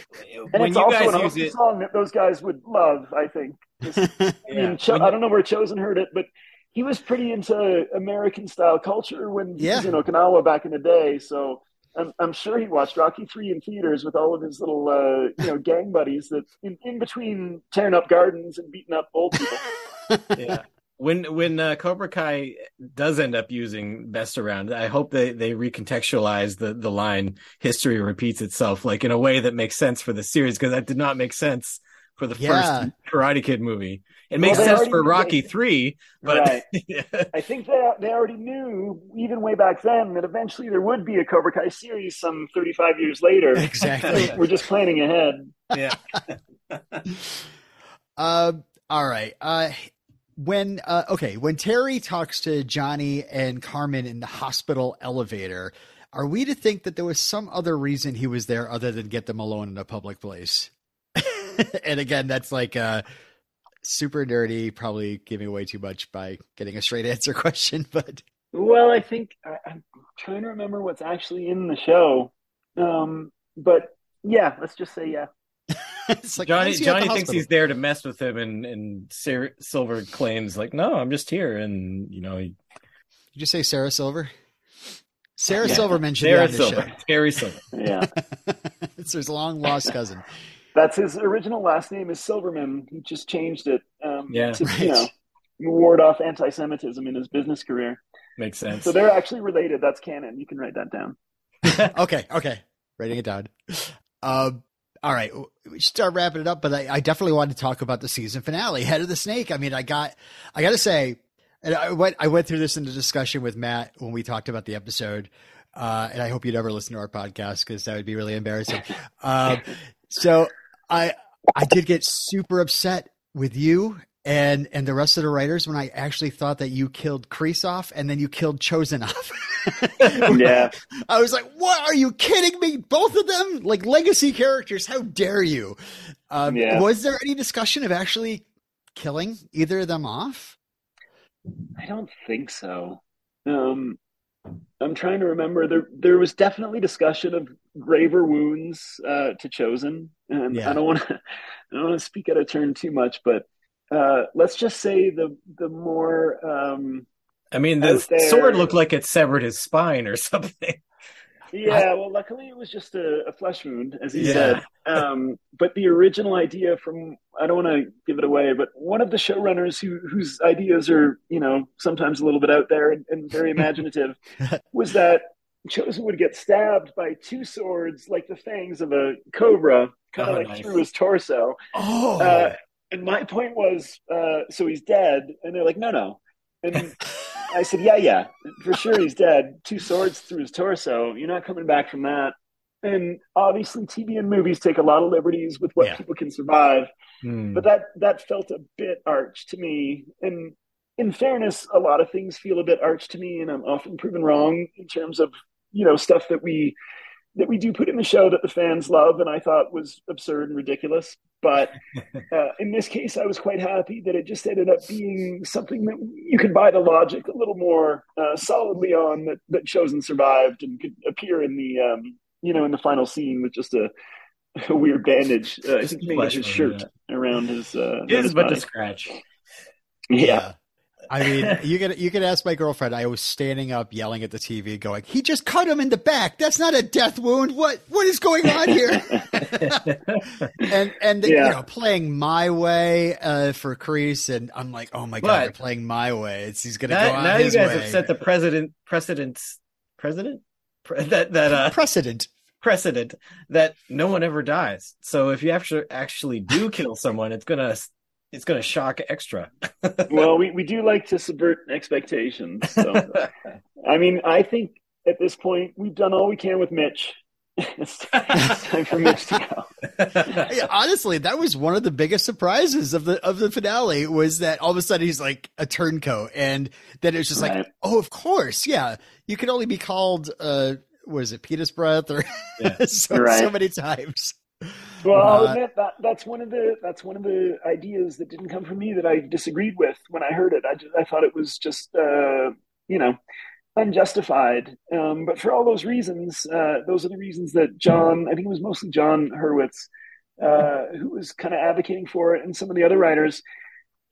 And when it's you also guys an use awesome it, song that those guys would love. I think. Just- I, mean, Cho- When- I don't know where Chozen heard it, but he was pretty into American style culture when he was Yeah. in Okinawa back in the day. So I'm, I'm sure he watched Rocky Three in theaters with all of his little uh, you know gang buddies that in, in between tearing up gardens and beating up old people. yeah. When when uh, Cobra Kai does end up using best around, I hope they they recontextualize the the line "history repeats itself" like in a way that makes sense for the series because that did not make sense for the Yeah. first Karate Kid movie. It makes they sense for Rocky they- Three, but Right. I think they they already knew even way back then that eventually there would be a Cobra Kai series some 35 years later. exactly. We're just planning ahead. yeah, Um, all right. Uh, when uh, okay, when Terry talks to Johnny and Carmen in the hospital elevator, are we to think that there was some other reason he was there other than get them alone in a public place? and again, that's like uh, super nerdy, probably giving away too much by getting a straight answer question, but Well, I think I, I'm trying to remember what's actually in the show, um, but yeah, let's just say yeah. it's like Johnny why is he at the Johnny thinks hospital? he's there to mess with him, and and Sir, Silver claims like, "No, I'm just here," and you know, he, Did you just say Sarah Silver? Sarah Yeah. Silver mentioned Sarah you on the Silver, Terry Silver. Yeah, it's his long lost cousin. That's his original last name is Silverman. He just changed it um, Yeah. to Right. you know ward off anti-Semitism in his business career. Makes sense. So they're actually related. That's canon. You can write that down. okay, okay. Writing it down. Um, all right, we should start wrapping it up. But I, I definitely wanted to talk about the season finale, Head of the Snake. I mean, I got, I got to say, and I went, I went through this in the discussion with Matt when we talked about the episode. Uh, and I hope you never listen to our podcast because that would be really embarrassing. Um, so I, I did get super upset with you and and the rest of the writers when I actually thought that you killed Kreese off and then you killed Chozen off. Yeah. I was like, "What? Are you kidding me? Both of them, like legacy characters? How dare you?" Um, Yeah. Was there any discussion of actually killing either of them off? I don't think so. Um, I'm trying to remember. There, there was definitely discussion of graver wounds uh, to Chozen, and Yeah. I don't want to, I don't want to speak out of turn too much, but uh, let's just say the the more um, I mean, the there- sword looked like it severed his spine or something. Yeah, well, luckily it was just a, a flesh wound, as he Yeah. said. Um, but the original idea from I don't want to give it away, but one of the showrunners who whose ideas are you know sometimes a little bit out there and, and very imaginative was that Chozen would get stabbed by two swords like the fangs of a cobra, kind of Oh, like nice. through his torso. Oh, Uh, and my point was, uh, so he's dead, and they're like, no, no. And I said, yeah, yeah, for sure he's dead. Two swords through his torso. You're not coming back from that. And obviously, TV and movies take a lot of liberties with what Yeah. people can survive. Hmm. But that that felt a bit arch to me. And in fairness, a lot of things feel a bit arch to me, and I'm often proven wrong in terms of you know stuff that we that we do put in the show that the fans love, and I thought was absurd and ridiculous. But uh, in this case, I was quite happy that it just ended up being something that you could buy the logic a little more uh, solidly on that that Chozen survived and could appear in the um, you know in the final scene with just a, a weird bandage. Uh, I think he his shirt yeah. around his. Uh, It is his but to scratch. yeah. I mean, you can you can ask my girlfriend. I was standing up, yelling at the TV, going, "He just cut him in the back. That's not a death wound. What what is going on here?" and and Yeah. you know, playing my way uh, for Kreese, and I'm like, "Oh my god, But- they're playing my way. It's he's gonna now go on now you guys way." have set the president precedence precedent Pre- that that uh precedent. precedent that no one ever dies. So if you actually actually do kill someone, it's gonna it's gonna shock extra. well, we, we do like to subvert expectations. So. I mean, I think at this point we've done all we can with Mitch. it's, it's time for Mitch to go. Yeah, honestly, that was one of the biggest surprises of the of the finale was that all of a sudden he's like a turncoat, and then it's just like, oh, of course, yeah, you can only be called, uh, was it Penis breath or Yeah. so, Right. so many times. Well, I'll Uh, admit that that's one of the that's one of the ideas that didn't come from me that I disagreed with when I heard it. I just, I thought it was just uh, you know unjustified. Um, but for all those reasons, uh, those are the reasons that Jon, I think it was mostly Jon Hurwitz, uh, who was kind of advocating for it, and some of the other writers.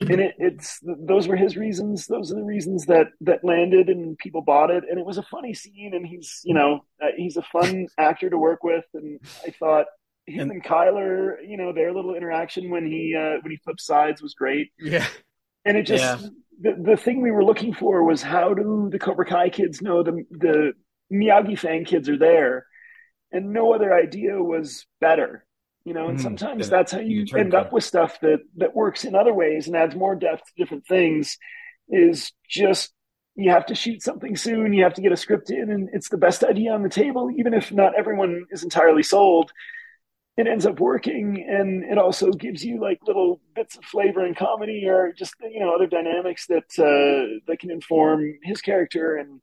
And it, it's those were his reasons. Those are the reasons that that landed, and people bought it. And it was a funny scene, and he's you know uh, he's a fun actor to work with. And I thought him and, and Chyler, you know, their little interaction when he uh, when he flipped sides was great. Yeah, and it just yeah the, the thing we were looking for was how do the Cobra Kai kids know the the Miyagi fan kids are there, and no other idea was better. You know, and mm, sometimes that's how you end up with stuff that that works in other ways and adds more depth to different things. Is just you have to shoot something soon, you have to get a script in, and it's the best idea on the table, even if not everyone is entirely sold it ends up working and it also gives you like little bits of flavor and comedy or just you know other dynamics that uh, that can inform his character and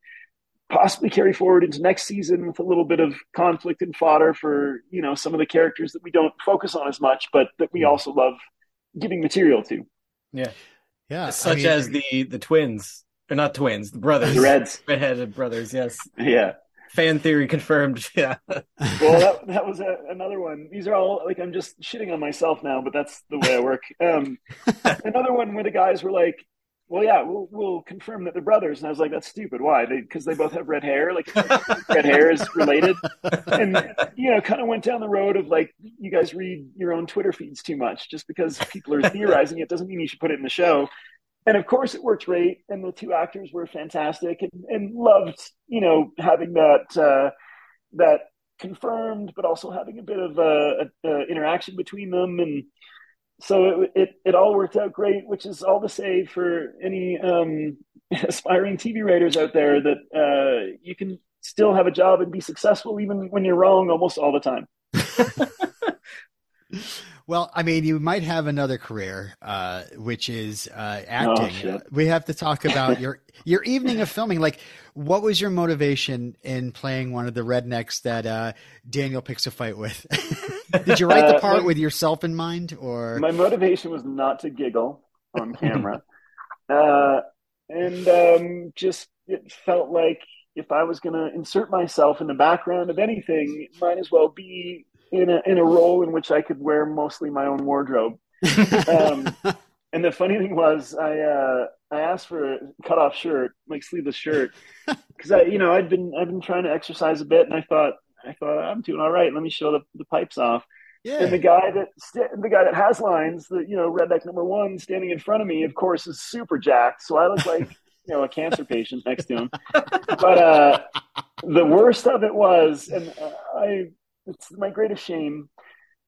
possibly carry forward into next season with a little bit of conflict and fodder for you know some of the characters that we don't focus on as much but that we also love giving material to. Yeah. Yeah such I mean, as the the twins or not twins the brothers. The reds. Redheaded brothers yes. Yeah fan theory confirmed. Yeah. well, that, that was a, another one. These are all like I'm just shitting on myself now, but that's the way I work. Um, another one where the guys were like, "Well, yeah, we'll we'll confirm that they're brothers," and I was like, "That's stupid. Why? Because they, they, both have red hair. Like red hair is related." And you know, kind of went down the road of like, you guys read your own Twitter feeds too much. Just because people are theorizing it doesn't mean you should put it in the show and of course it worked great and the two actors were fantastic and, and loved you know having that uh, that confirmed but also having a bit of uh, a, a interaction between them. And so it, it, it all worked out great which is all to say for any um, aspiring tv writers out there that uh, you can still have a job and be successful even when you're wrong almost all the time Well, I mean, you might have another career, uh, which is uh, acting. Oh, we have to talk about your your evening of filming. Like, what was your motivation in playing one of the rednecks that uh, Daniel picks a fight with? Did you write the uh, part my, with yourself in mind, or my motivation was not to giggle on camera, uh, and um, just it felt like if I was going to insert myself in the background of anything, it might as well be in a in a role in which I could wear mostly my own wardrobe. Um, and the funny thing was, I uh, I asked for a cut off shirt, like sleeveless shirt, because I you know I'd been I've been trying to exercise a bit, and I thought I thought I'm doing all right. Let me show the, the pipes off. Yeah. And the guy that the guy that has lines, the you know redneck number one, standing in front of me, of course, is super jacked. So I look like you know a cancer patient next to him. But uh, the worst of it was, and uh, I it's my greatest shame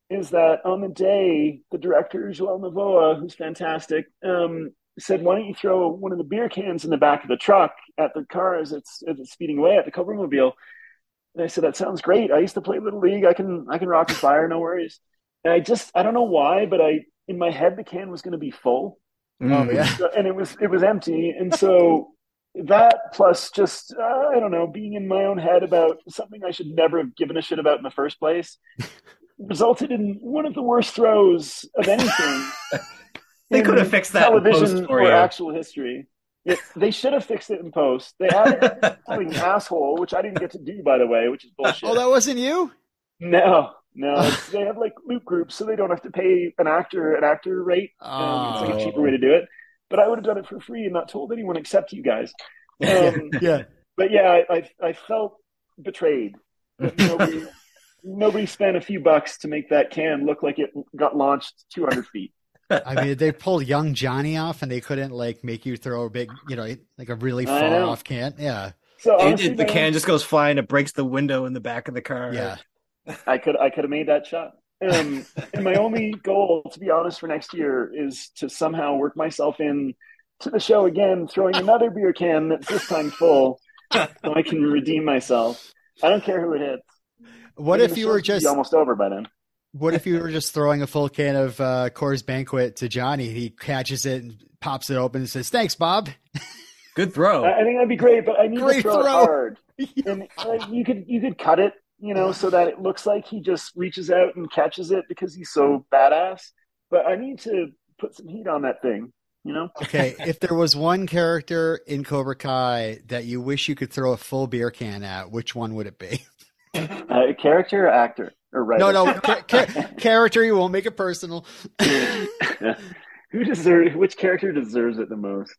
is that on the day the director Joel Novoa, who's fantastic, um, said, "Why don't you throw one of the beer cans in the back of the truck at the car as it's as it's speeding away at the Cobra Mobile?" And I said, "That sounds great. I used to play little league. I can I can rock a fire, no worries." And I just I don't know why, but I in my head the can was going to be full. Oh yeah, and it was it was empty, and so that plus just uh, I don't know being in my own head about something I should never have given a shit about in the first place resulted in one of the worst throws of anything. they could have fixed that television or you. actual history. It, they should have fixed it in post. They added an asshole, which I didn't get to do, by the way, which is bullshit. Oh, that wasn't you? No, no. they have like loop groups, so they don't have to pay an actor an actor rate. Oh. it's like a cheaper way to do it but I would have done it for free and not told anyone except you guys. Um, yeah. But yeah, I, I, I felt betrayed. Nobody, nobody spent a few bucks to make that can look like it got launched 200 feet. I mean, they pulled young Johnny off, and they couldn't like make you throw a big, you know, like a really far off can. Yeah. So honestly, the can just goes flying. It breaks the window in the back of the car. Yeah. I could I could have made that shot. Um, and my only goal, to be honest, for next year is to somehow work myself in to the show again, throwing another beer can that's this time full, so I can redeem myself. I don't care who it hits. What if you were just almost over by then? What if you were just throwing a full can of uh, Coors Banquet to Johnny? He catches it and pops it open and says, "Thanks, Bob." Good throw. I, I think that'd be great, but I need great to throw, throw. it hard. and uh, you could you could cut it you know, so that it looks like he just reaches out and catches it because he's so badass. But I need to put some heat on that thing. You know. Okay, if there was one character in Cobra Kai that you wish you could throw a full beer can at, which one would it be? Uh, character or actor or writer? No, no, ca- ca- character. You won't make it personal. Who deserves? Which character deserves it the most?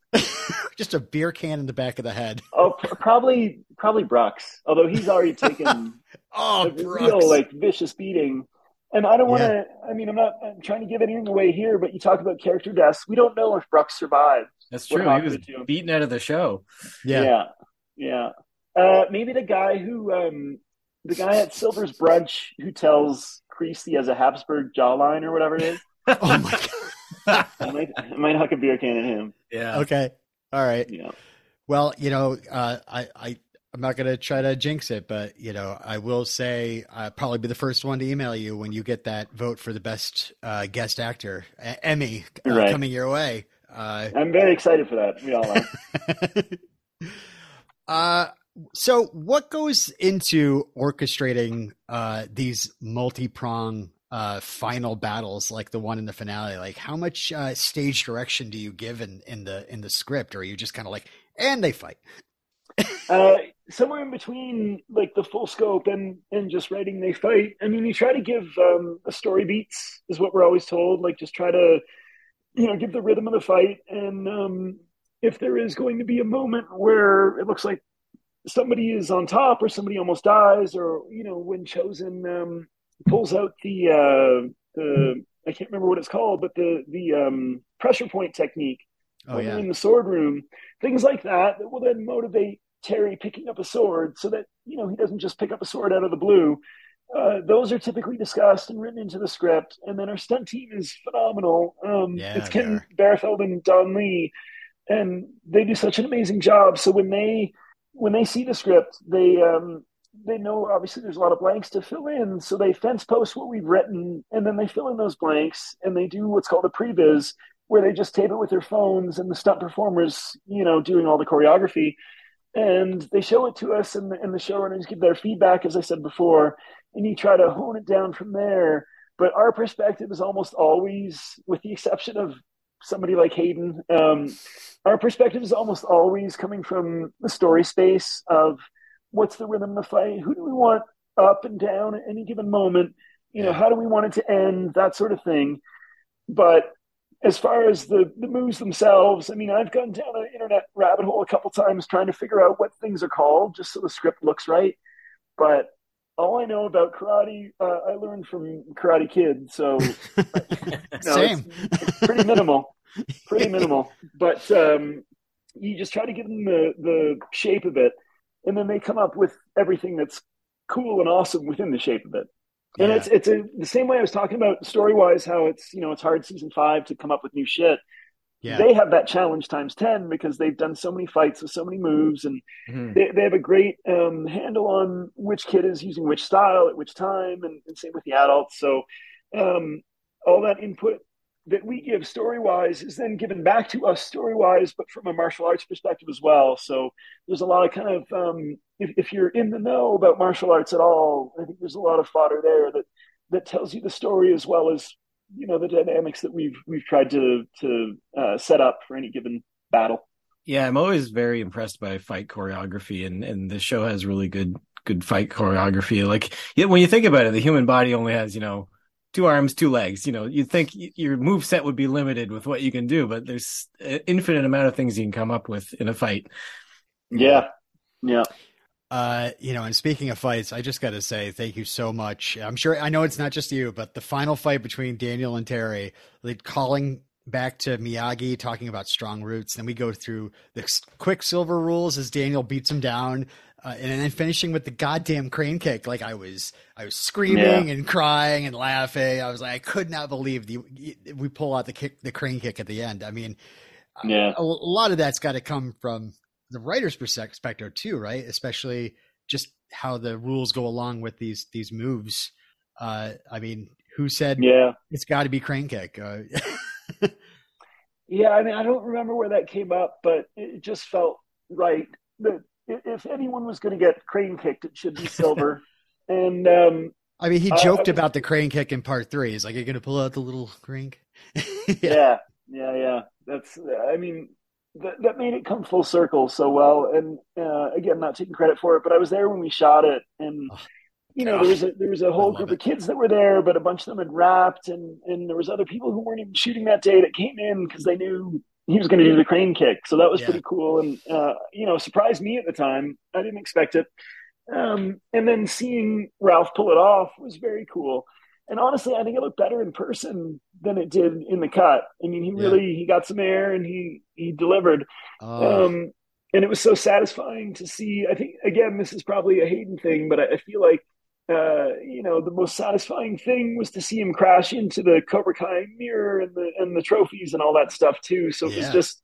Just a beer can in the back of the head. Oh, pr- probably, probably Brux. Although he's already taken Oh, a real like vicious beating. And I don't want to. Yeah. I mean, I'm not I'm trying to give anything away here, but you talk about character deaths. We don't know if Brux survived. That's true. He was beaten out of the show. yeah. yeah, yeah. Uh, maybe the guy who, um, the guy at Silver's brunch who tells Kreese he has a Habsburg jawline or whatever it is. Oh my god. I might, I might huck a beer can at him. Yeah. Okay. All right. Yeah. Well, you know, uh, I, I, I'm not going to try to jinx it, but you know, I will say I'll probably be the first one to email you when you get that vote for the best uh, guest actor uh, Emmy uh, Right. coming your way. Uh, I'm very excited for that. We all are. uh, so, what goes into orchestrating uh, these multi-prong uh, final battles, like the one in the finale? Like, how much uh, stage direction do you give in, in the in the script, or are you just kind of like, and they fight? uh, somewhere in between like the full scope and and just writing they fight. I mean you try to give um a story beats is what we're always told like just try to you know give the rhythm of the fight. And um if there is going to be a moment where it looks like somebody is on top or somebody almost dies or you know when Chozen um pulls out the uh the i can't remember what it's called but the the um pressure point technique Oh yeah, in the sword room, things like that that will then motivate Terry picking up a sword so that you know he doesn't just pick up a sword out of the blue. Uh, those are typically discussed and written into the script, and then our stunt team is phenomenal. Um, Yeah, it's Ken are. Barefeld and Don Lee, and they do such an amazing job. So when they when they see the script, they um, they know obviously there's a lot of blanks to fill in, so they fence post what we've written, and then they fill in those blanks, and they do what's called a previs, where they just tape it with their phones, and the stunt performers, you know, doing all the choreography, and they show it to us, and the, and the showrunners give their feedback, as I said before, and you try to hone it down from there. But our perspective is almost always, with the exception of somebody like Hayden, um, our perspective is almost always coming from the story space of what's the rhythm of the fight, who do we want up and down at any given moment, you know, how do we want it to end, that sort of thing. But as far as the, the moves themselves, I mean, I've gone down an internet rabbit hole a couple times trying to figure out what things are called just so the script looks right. But all I know about karate, uh, I learned from Karate Kid. So no, same. It's, it's pretty minimal, pretty minimal. But um, you just try to give them the the shape of it, and then they come up with everything that's cool and awesome within the shape of it. And Yeah. it's it's a, the same way I was talking about story wise, how it's you know it's hard season five to come up with new shit. Yeah. They have that challenge times ten because they've done so many fights with so many moves, and Mhm. they, they have a great um, handle on which kid is using which style at which time, and, and same with the adults. So um, all that input that we give story wise is then given back to us story wise, but from a martial arts perspective as well. So there's a lot of kind of um, if, if you're in the know about martial arts at all, I think there's a lot of fodder there that that tells you the story as well as you know the dynamics that we've we've tried to to uh, set up for any given battle. Yeah, I'm always very impressed by fight choreography, and and the show has really good good fight choreography. Like when you think about it, the human body only has you know two arms, two legs. You know, you'd think your move set would be limited with what you can do, but there's an infinite amount of things you can come up with in a fight. Yeah, yeah. Uh, you know, and speaking of fights, I just got to say thank you so much. I'm sure I know it's not just you, but the final fight between Daniel and Terry, like calling back to Miyagi, talking about strong roots. Then we go through the Quicksilver rules as Daniel beats him down, uh, and then finishing with the goddamn crane kick. Like I was, I was screaming Yeah. and crying and laughing. I was like, I could not believe the we pull out the kick, the crane kick at the end. I mean, Yeah. a, a lot of that's got to come from the writer's perspective too, right? Especially just how the rules go along with these these moves. Uh, I mean, who said Yeah. it's got to be crane kick? Uh, Yeah. I mean, I don't remember where that came up, but it just felt right that if anyone was going to get crane kicked, it should be silver. and um, I mean, he Uh, joked was- about the crane kick in part three. He's like, "You're going to pull out the little crane." yeah. yeah, yeah. That's I mean that that made it come full circle so well. And uh, again, not taking credit for it, but I was there when we shot it, and Oh, you know there was a there was a whole group it. of kids that were there, but a bunch of them had wrapped, and and there was other people who weren't even shooting that day that came in because they knew he was going to do the crane kick. So that was Yeah. pretty cool, and uh, you know surprised me at the time. I didn't expect it. Um, and then seeing Ralph pull it off was very cool. And honestly, I think it looked better in person than it did in the cut. I mean, he Yeah. really he got some air and he he delivered. Oh, Um, and it was so satisfying to see. I think again, this is probably a Hayden thing, but I, I feel like uh, you know the most satisfying thing was to see him crash into the Cobra Kai mirror and the and the trophies and all that stuff too. So it was just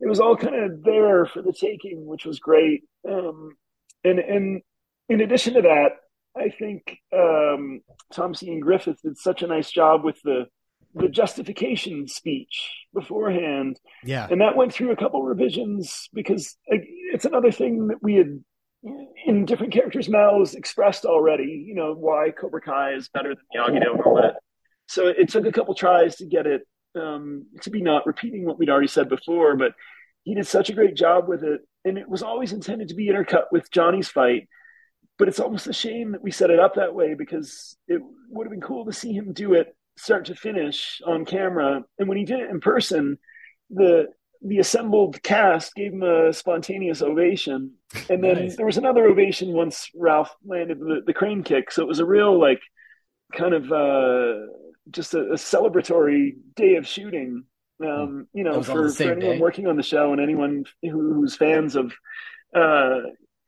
it was all kind of there for the taking, which was great. Um, and and in addition to that, I think um, Thomas Ian Griffith did such a nice job with the the justification speech beforehand yeah. and that went through a couple revisions because it's another thing that we had in different characters' mouths expressed already. You know why Cobra Kai is better than Miyagi-Do and all that. So it took a couple tries to get it um, to be not repeating what we'd already said before, but he did such a great job with it, and it was always intended to be intercut with Johnny's fight. But it's almost a shame that we set it up that way because it would have been cool to see him do it start to finish on camera. And when he did it in person, the the assembled cast gave him a spontaneous ovation. And then Nice. there was another ovation once Ralph landed the, the crane kick. So it was a real like kind of uh just a, a celebratory day of shooting. Um, you know, for, for anyone day? working on the show and anyone who, who's fans of uh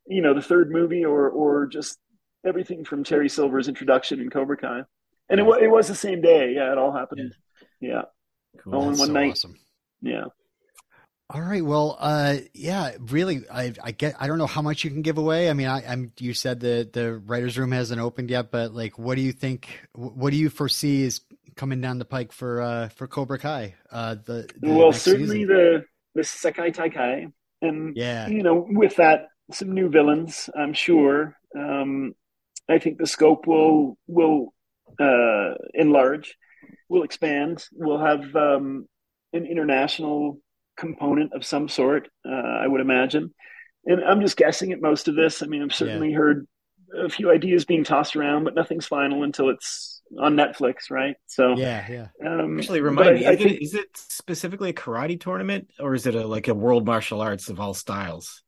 you know, the third movie or or just everything from Terry Silver's introduction in Cobra Kai. And it, it was the same day. Yeah, it all happened. Yeah. Cool. Oh, in one so night. awesome. Yeah. All right. Well, uh, yeah, really, I, I get, I don't know how much you can give away. I mean, I, I'm, you said the, the writer's room hasn't opened yet, but like, what do you think, what do you foresee is coming down the pike for, uh, for Cobra Kai? Uh, the, the well, certainly season? the the Sekai Taikai, and yeah, you know, with that, some new villains. I'm sure. Um, I think the scope will will uh, enlarge, will expand. We'll have um, an international component of some sort. Uh, I would imagine, and I'm just guessing at most of this. I mean, I've certainly heard a few ideas being tossed around, but nothing's final until it's on Netflix, right? So, yeah, yeah. um, Actually, remind me, I, I is, think it, is it specifically a karate tournament or is it a, like a world martial arts of all styles?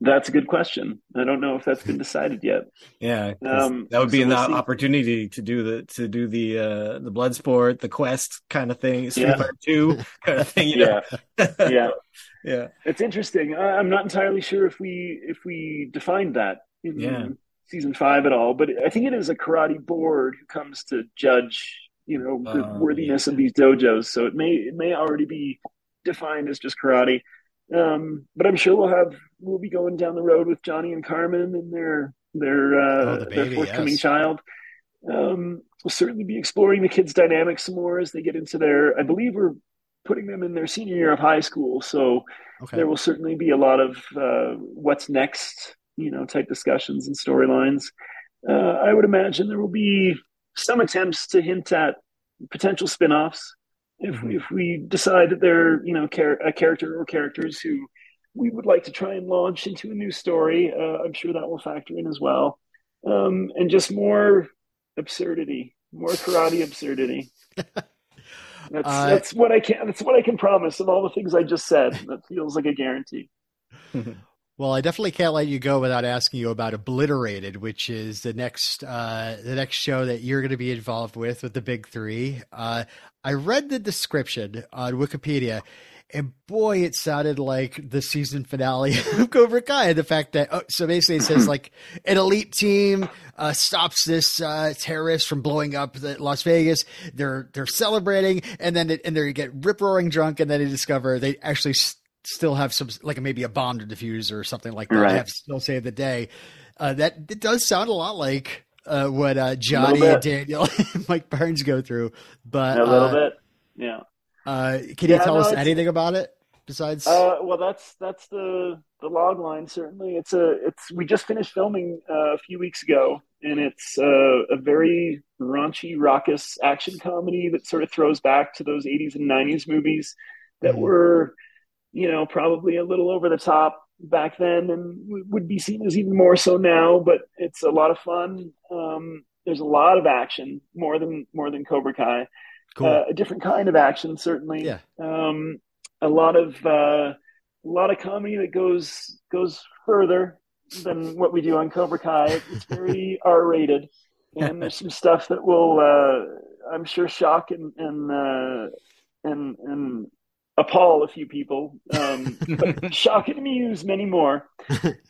That's a good question. I don't know if that's been decided yet. yeah, Um, that would be so an we'll opportunity to do the to do the uh the Bloodsport, the quest kind of thing, Street Yeah. Fighter Two kind of thing. You know? Yeah, yeah, yeah. it's interesting. I, I'm not entirely sure if we if we defined that in Yeah. season five at all, but I think it is a karate board who comes to judge, you know, the Oh, worthiness of these dojos. So it may it may already be defined as just karate. Um, but I'm sure we'll have we'll be going down the road with Johnny and Carmen and their their uh, Oh, the their forthcoming yes. child. Um, we'll certainly be exploring the kids' dynamics some more as they get into their. I believe we're putting them in their senior year of high school, so Okay. there will certainly be a lot of uh, what's next, you know, type discussions and storylines. Uh, I would imagine there will be some attempts to hint at potential spin-offs if Mhm. if we decide that they're you know char- a character or characters who we would like to try and launch into a new story. Uh, I'm sure that will factor in as well, um, and just more absurdity, more karate absurdity. That's Uh, that's what I can that's what I can promise of all the things I just said. That feels like a guarantee. Well, I definitely can't let you go without asking you about Obliterated, which is the next uh, the next show that you're going to be involved with with the big three. Uh, I read the description on Wikipedia, and boy, it sounded like the season finale of Cobra Kai. The fact that oh, so basically it says like an elite team uh, stops this uh, terrorist from blowing up the Las Vegas. They're they're celebrating, and then it, and they get rip roaring drunk, and then they discover they actually. Still have some, like maybe a bomb to defuse or something like that. Right. Have still save the day. Uh, that it does sound a lot like uh, what uh, Johnny and Daniel and Mike Barnes go through. But a little uh, bit, yeah. uh, can you tell no, us anything about it? besides? Uh, well, that's that's the the log line. Certainly, it's a it's. We just finished filming uh, a few weeks ago, and it's uh, a very raunchy, raucous action comedy that sort of throws back to those '80s and '90s movies that mm-hmm. were, you know, probably a little over the top back then, and would be seen as even more so now. But it's a lot of fun. Um, there's a lot of action, more than more than Cobra Kai. Cool. Uh, a different kind of action, certainly. Yeah. Um, a lot of uh, a lot of comedy that goes goes further than what we do on Cobra Kai. It's very R rated, and there's some stuff that will, uh, I'm sure, shock and and uh, and and appall a few people, um, but shock and amuse many more.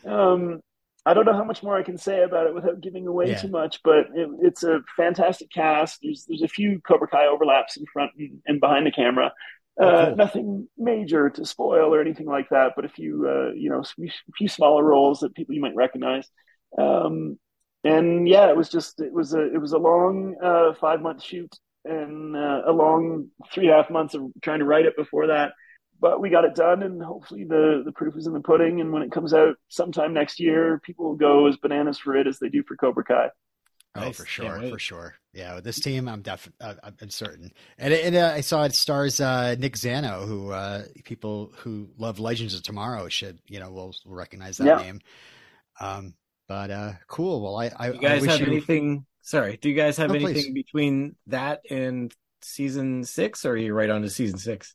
Um, I don't know how much more I can say about it without giving away yeah. too much, but it, it's a fantastic cast. There's there's a few Cobra Kai overlaps in front and, and behind the camera, Oh, uh, cool. Nothing major to spoil or anything like that, but a few, uh, you know, a few smaller roles that people you might recognize. Um, and yeah, it was just it was a it was a long uh, five month shoot and uh, a long three and a half months of trying to write it before that. But we got it done, and hopefully the the proof is in the pudding. And when it comes out sometime next year, people will go as bananas for it as they do for Cobra Kai. Oh, nice. for sure, for sure. Yeah, with this team, I'm definitely, uh, I'm certain. And, and uh, I saw it stars uh, Nick Zano, who uh, people who love Legends of Tomorrow should, you know, will, will recognize that yeah. name. Um, but uh, cool. Well, I, I you guys I have you... anything? Sorry, do you guys have anything please. between that and season six, or are you right on to season six?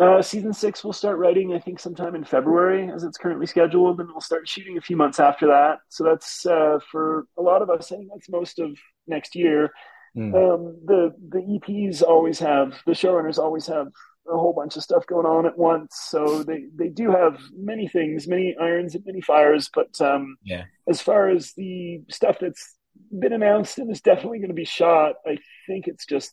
Uh, season six will start writing, I think, sometime in February, as it's currently scheduled, and we'll start shooting a few months after that. So that's uh, for a lot of us. I think that's most of next year. Mm. Um, the the EPs always have the showrunners always have a whole bunch of stuff going on at once, so they they do have many things, many irons and many fires. But um, yeah, as far as the stuff that's been announced and is definitely going to be shot, I think it's just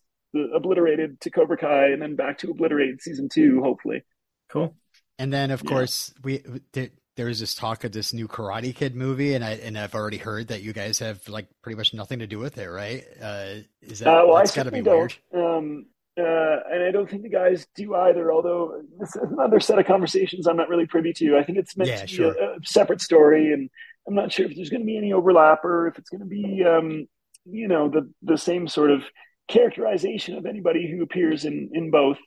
obliterated to Cobra Kai and then back to obliterated season two, hopefully. Cool. And then of yeah. course we there, there was this talk of this new Karate Kid movie, and I and I've already heard that you guys have like pretty much nothing to do with it, right? Uh, is that uh, well, that's got to be don't. weird? Um, uh, and I don't think the guys do either. Although this is another set of conversations I'm not really privy to. I think it's meant yeah, to be sure. a, a, separate story, and I'm not sure if there's going to be any overlap or if it's going to be, um, you know, the the same sort of characterization of anybody who appears in in both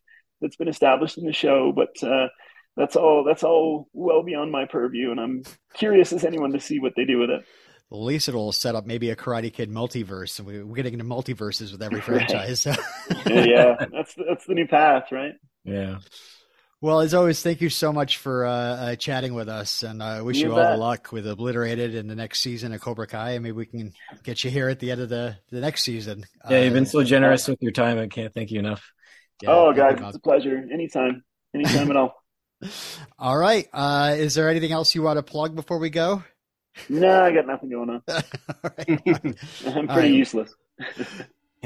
that's been established in the show, but uh, that's all that's all well beyond my purview, and I'm curious as anyone to see what they do with it. At least it'll set up maybe a Karate Kid multiverse. We're getting into multiverses with every franchise. Right. yeah, that's that's the new path, right? Yeah. Well, as always, thank you so much for uh, uh, chatting with us, and I uh, wish you, you all the luck with Obliterated in the next season of Cobra Kai. And maybe we can get you here at the end of the, the next season. Yeah, you've been so uh, generous with your time. I can't thank you enough. Yeah, oh, guys, it's a pleasure. Anytime, anytime at all. All right. Uh, is there anything else you want to plug before we go? No, I got nothing going on. I'm pretty right. useless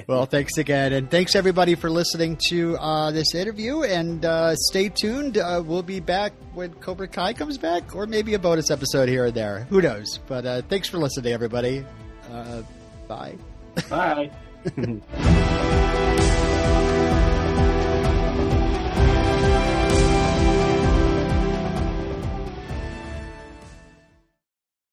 well, thanks again. And thanks everybody for listening to uh, this interview. And uh, stay tuned. Uh, we'll be back when Cobra Kai comes back, or maybe a bonus episode here and there. Who knows? But uh, thanks for listening, everybody. Uh, bye. Bye.